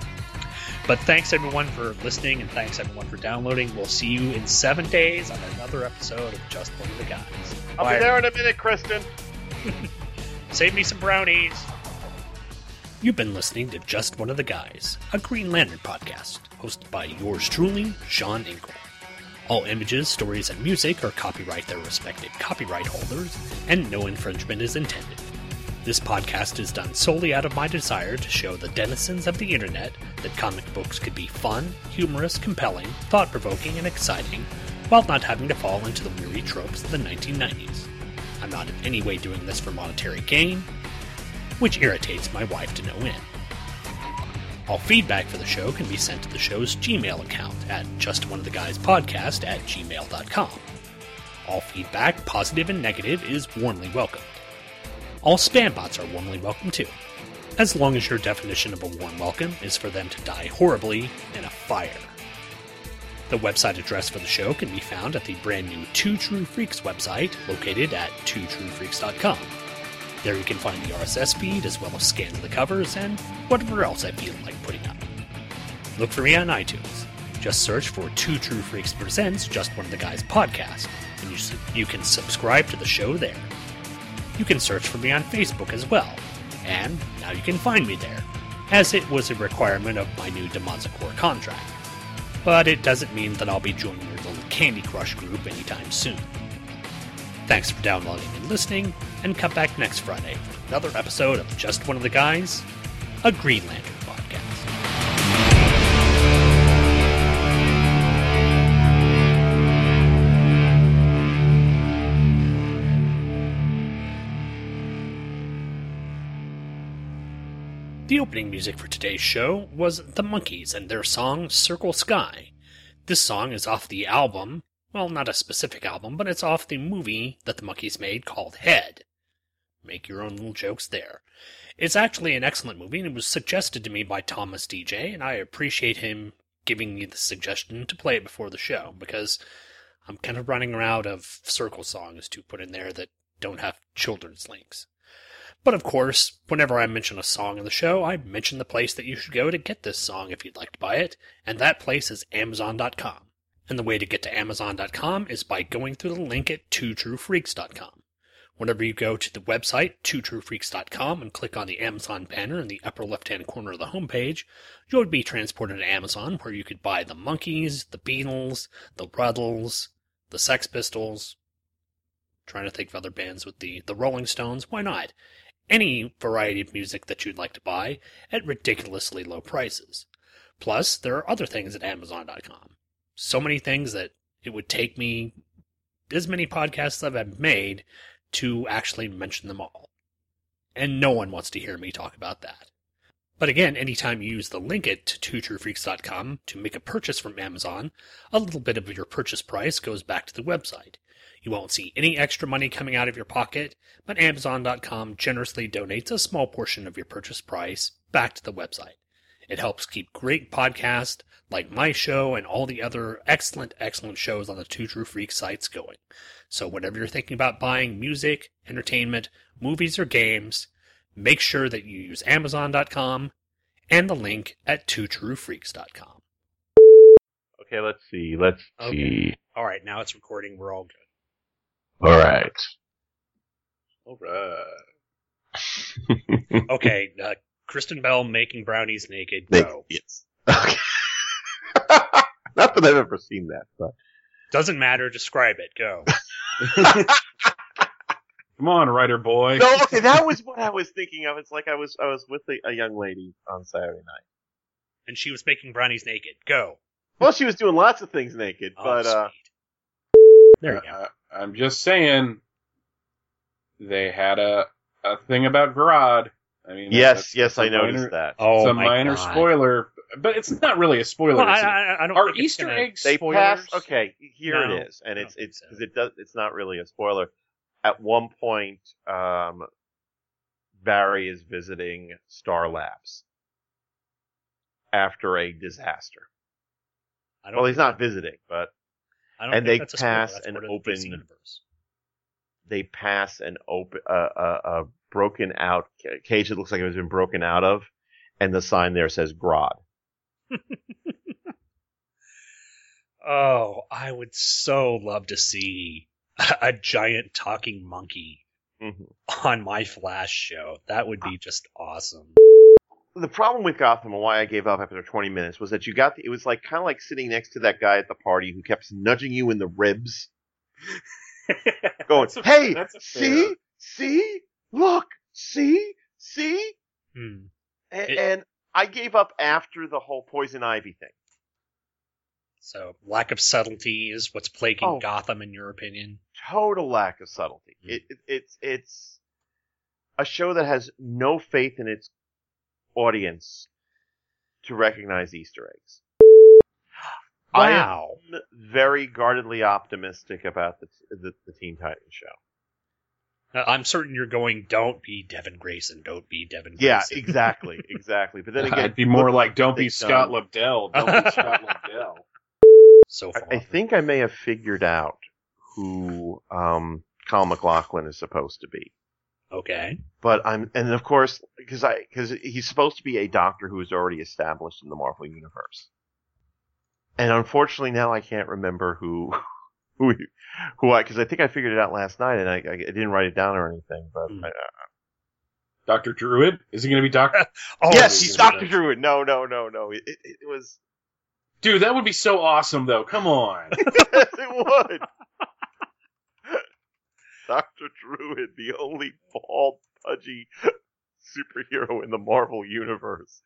But thanks everyone for listening, and thanks everyone for downloading. We'll see you in seven days on another episode of Just One of the Guys. I'll Bye, be there in a minute, Kristen. Save me some brownies. You've been listening to Just One of the Guys, a Green Lantern podcast, hosted by yours truly, Sean Ingle. All images, stories, and music are copyright their respective copyright holders, and no infringement is intended. This podcast is done solely out of my desire to show the denizens of the internet that comic books could be fun, humorous, compelling, thought provoking, and exciting, while not having to fall into the weary tropes of the 1990s. I'm not in any way doing this for monetary gain, which irritates my wife to no end. All feedback for the show can be sent to the show's Gmail account at justoneoftheguyspodcast at gmail.com. All feedback, positive and negative, is warmly welcomed. All spam bots are warmly welcome too, as long as your definition of a warm welcome is for them to die horribly in a fire. The website address for the show can be found at the brand new Two True Freaks website, located at twotruefreaks.com. There you can find the RSS feed as well as scans of the covers and whatever else I feel like putting up. Look for me on iTunes. Just search for Two True Freaks Presents Just One of the Guys podcast, and you, s- you can subscribe to the show there. You can search for me on Facebook as well, and now you can find me there, as it was a requirement of my new Demazzacor contract. But it doesn't mean that I'll be joining your little Candy Crush group anytime soon. Thanks for downloading and listening, and come back next Friday for another episode of Just One of the Guys, a Green Lantern podcast. The opening music for today's show was The Monkees and their song Circle Sky. This song is off the album, well, not a specific album, but it's off the movie that the Monkees made called Head. Make your own little jokes there. It's actually an excellent movie, and it was suggested to me by Thomas Deja, and I appreciate him giving me the suggestion to play it before the show, because I'm kind of running out of circle songs to put in there that don't have children's links. But of course, whenever I mention a song in the show, I mention the place that you should go to get this song if you'd like to buy it, and that place is Amazon.com. And the way to get to Amazon.com is by going through the link at twotruefreaks.com. Whenever you go to the website, twotruefreaks.com, and click on the Amazon banner in the upper left hand corner of the homepage, you'll be transported to Amazon where you could buy the Monkees, the Beatles, the Rutles, the Sex Pistols. Trying to think of other bands with the, the Rolling Stones. Why not? Any variety of music that you'd like to buy at ridiculously low prices. Plus, there are other things at Amazon.com. So many things that it would take me as many podcasts I've made to actually mention them all. And no one wants to hear me talk about that. But again, anytime you use the link at twotruefreaks.com to make a purchase from Amazon, a little bit of your purchase price goes back to the website. You won't see any extra money coming out of your pocket, but Amazon.com generously donates a small portion of your purchase price back to the website. It helps keep great podcasts like my show and all the other excellent, excellent shows on the Two True Freaks sites going. So whenever you're thinking about buying music, entertainment, movies, or games, make sure that you use Amazon.com and the link at twotruefreaks.com. Okay, let's see. Let's see. All right, now it's recording. We're all good. All right. All right. Okay, uh, Kristen Bell making brownies naked. Go. yes. Okay. Not that I've ever seen that, but Doesn't matter. Describe it. Go. Come on, writer boy. no. Okay, that was what I was thinking of. It's like I was I was with a, a young lady on Saturday night, and she was making brownies naked. Go. Well, she was doing lots of things naked, Oh, but uh, sweet. there you go. Uh, I'm just saying, they had a a thing about Grodd. I mean, yes, that's- yes, that's a I noticed that. Oh it's a my minor God. spoiler, but it's not really a spoiler. Well, I, It's a- I, I don't are think Easter gonna- eggs They spoilers? pass. Okay, here No, it is, and I it's don't it's so. because it does. It's not really a spoiler. At one point, um, Barry is visiting Star Labs after a disaster. I don't Well, he's not visiting, but I don't and think they that's a pass That's an part the open- universe. they pass an open, uh, uh, a broken out cage that looks like it was been broken out of, and the sign there says Grodd. Oh, I would so love to see a giant talking monkey Mhm. on my Flash show. That would be just awesome. the problem with Gotham and why I gave up after 20 minutes was that you got the, it was like kind of like sitting next to that guy at the party who kept nudging you in the ribs, going, That's a- "Hey, that's see, see, look, see, see," Hmm. and, It- and I gave up after the whole poison ivy thing. So, lack of subtlety is what's plaguing Oh. Gotham, in your opinion. Total lack of subtlety. Hmm. It, it, it's it's a show that has no faith in its audience to recognize Easter eggs. I am Wow. very guardedly optimistic about the, the, the Teen Titans show. Uh, I'm certain you're going, don't be Devin Grayson, don't be Devin Yeah, Grayson. exactly, exactly. But then again, I'd be more like, don't be Scott done. Lobdell. Don't be Scott Lobdell. so far. I, I think I may have figured out who um, Kyle MacLachlan is supposed to be. okay. But I'm, and of course, because I, because he's supposed to be a doctor who is already established in the Marvel universe. And unfortunately, now I can't remember who, who, who I, because I think I figured it out last night, and I, I didn't write it down or anything. But. Hmm. I, Doctor Druid? Is he going to be Doctor? Oh, yes, he's he's Doctor be- Druid. No, no, no, no. It, it, it was. Dude, that would be so awesome, though. Come on. yes, it would. Doctor Druid, the only bald, pudgy superhero in the Marvel universe.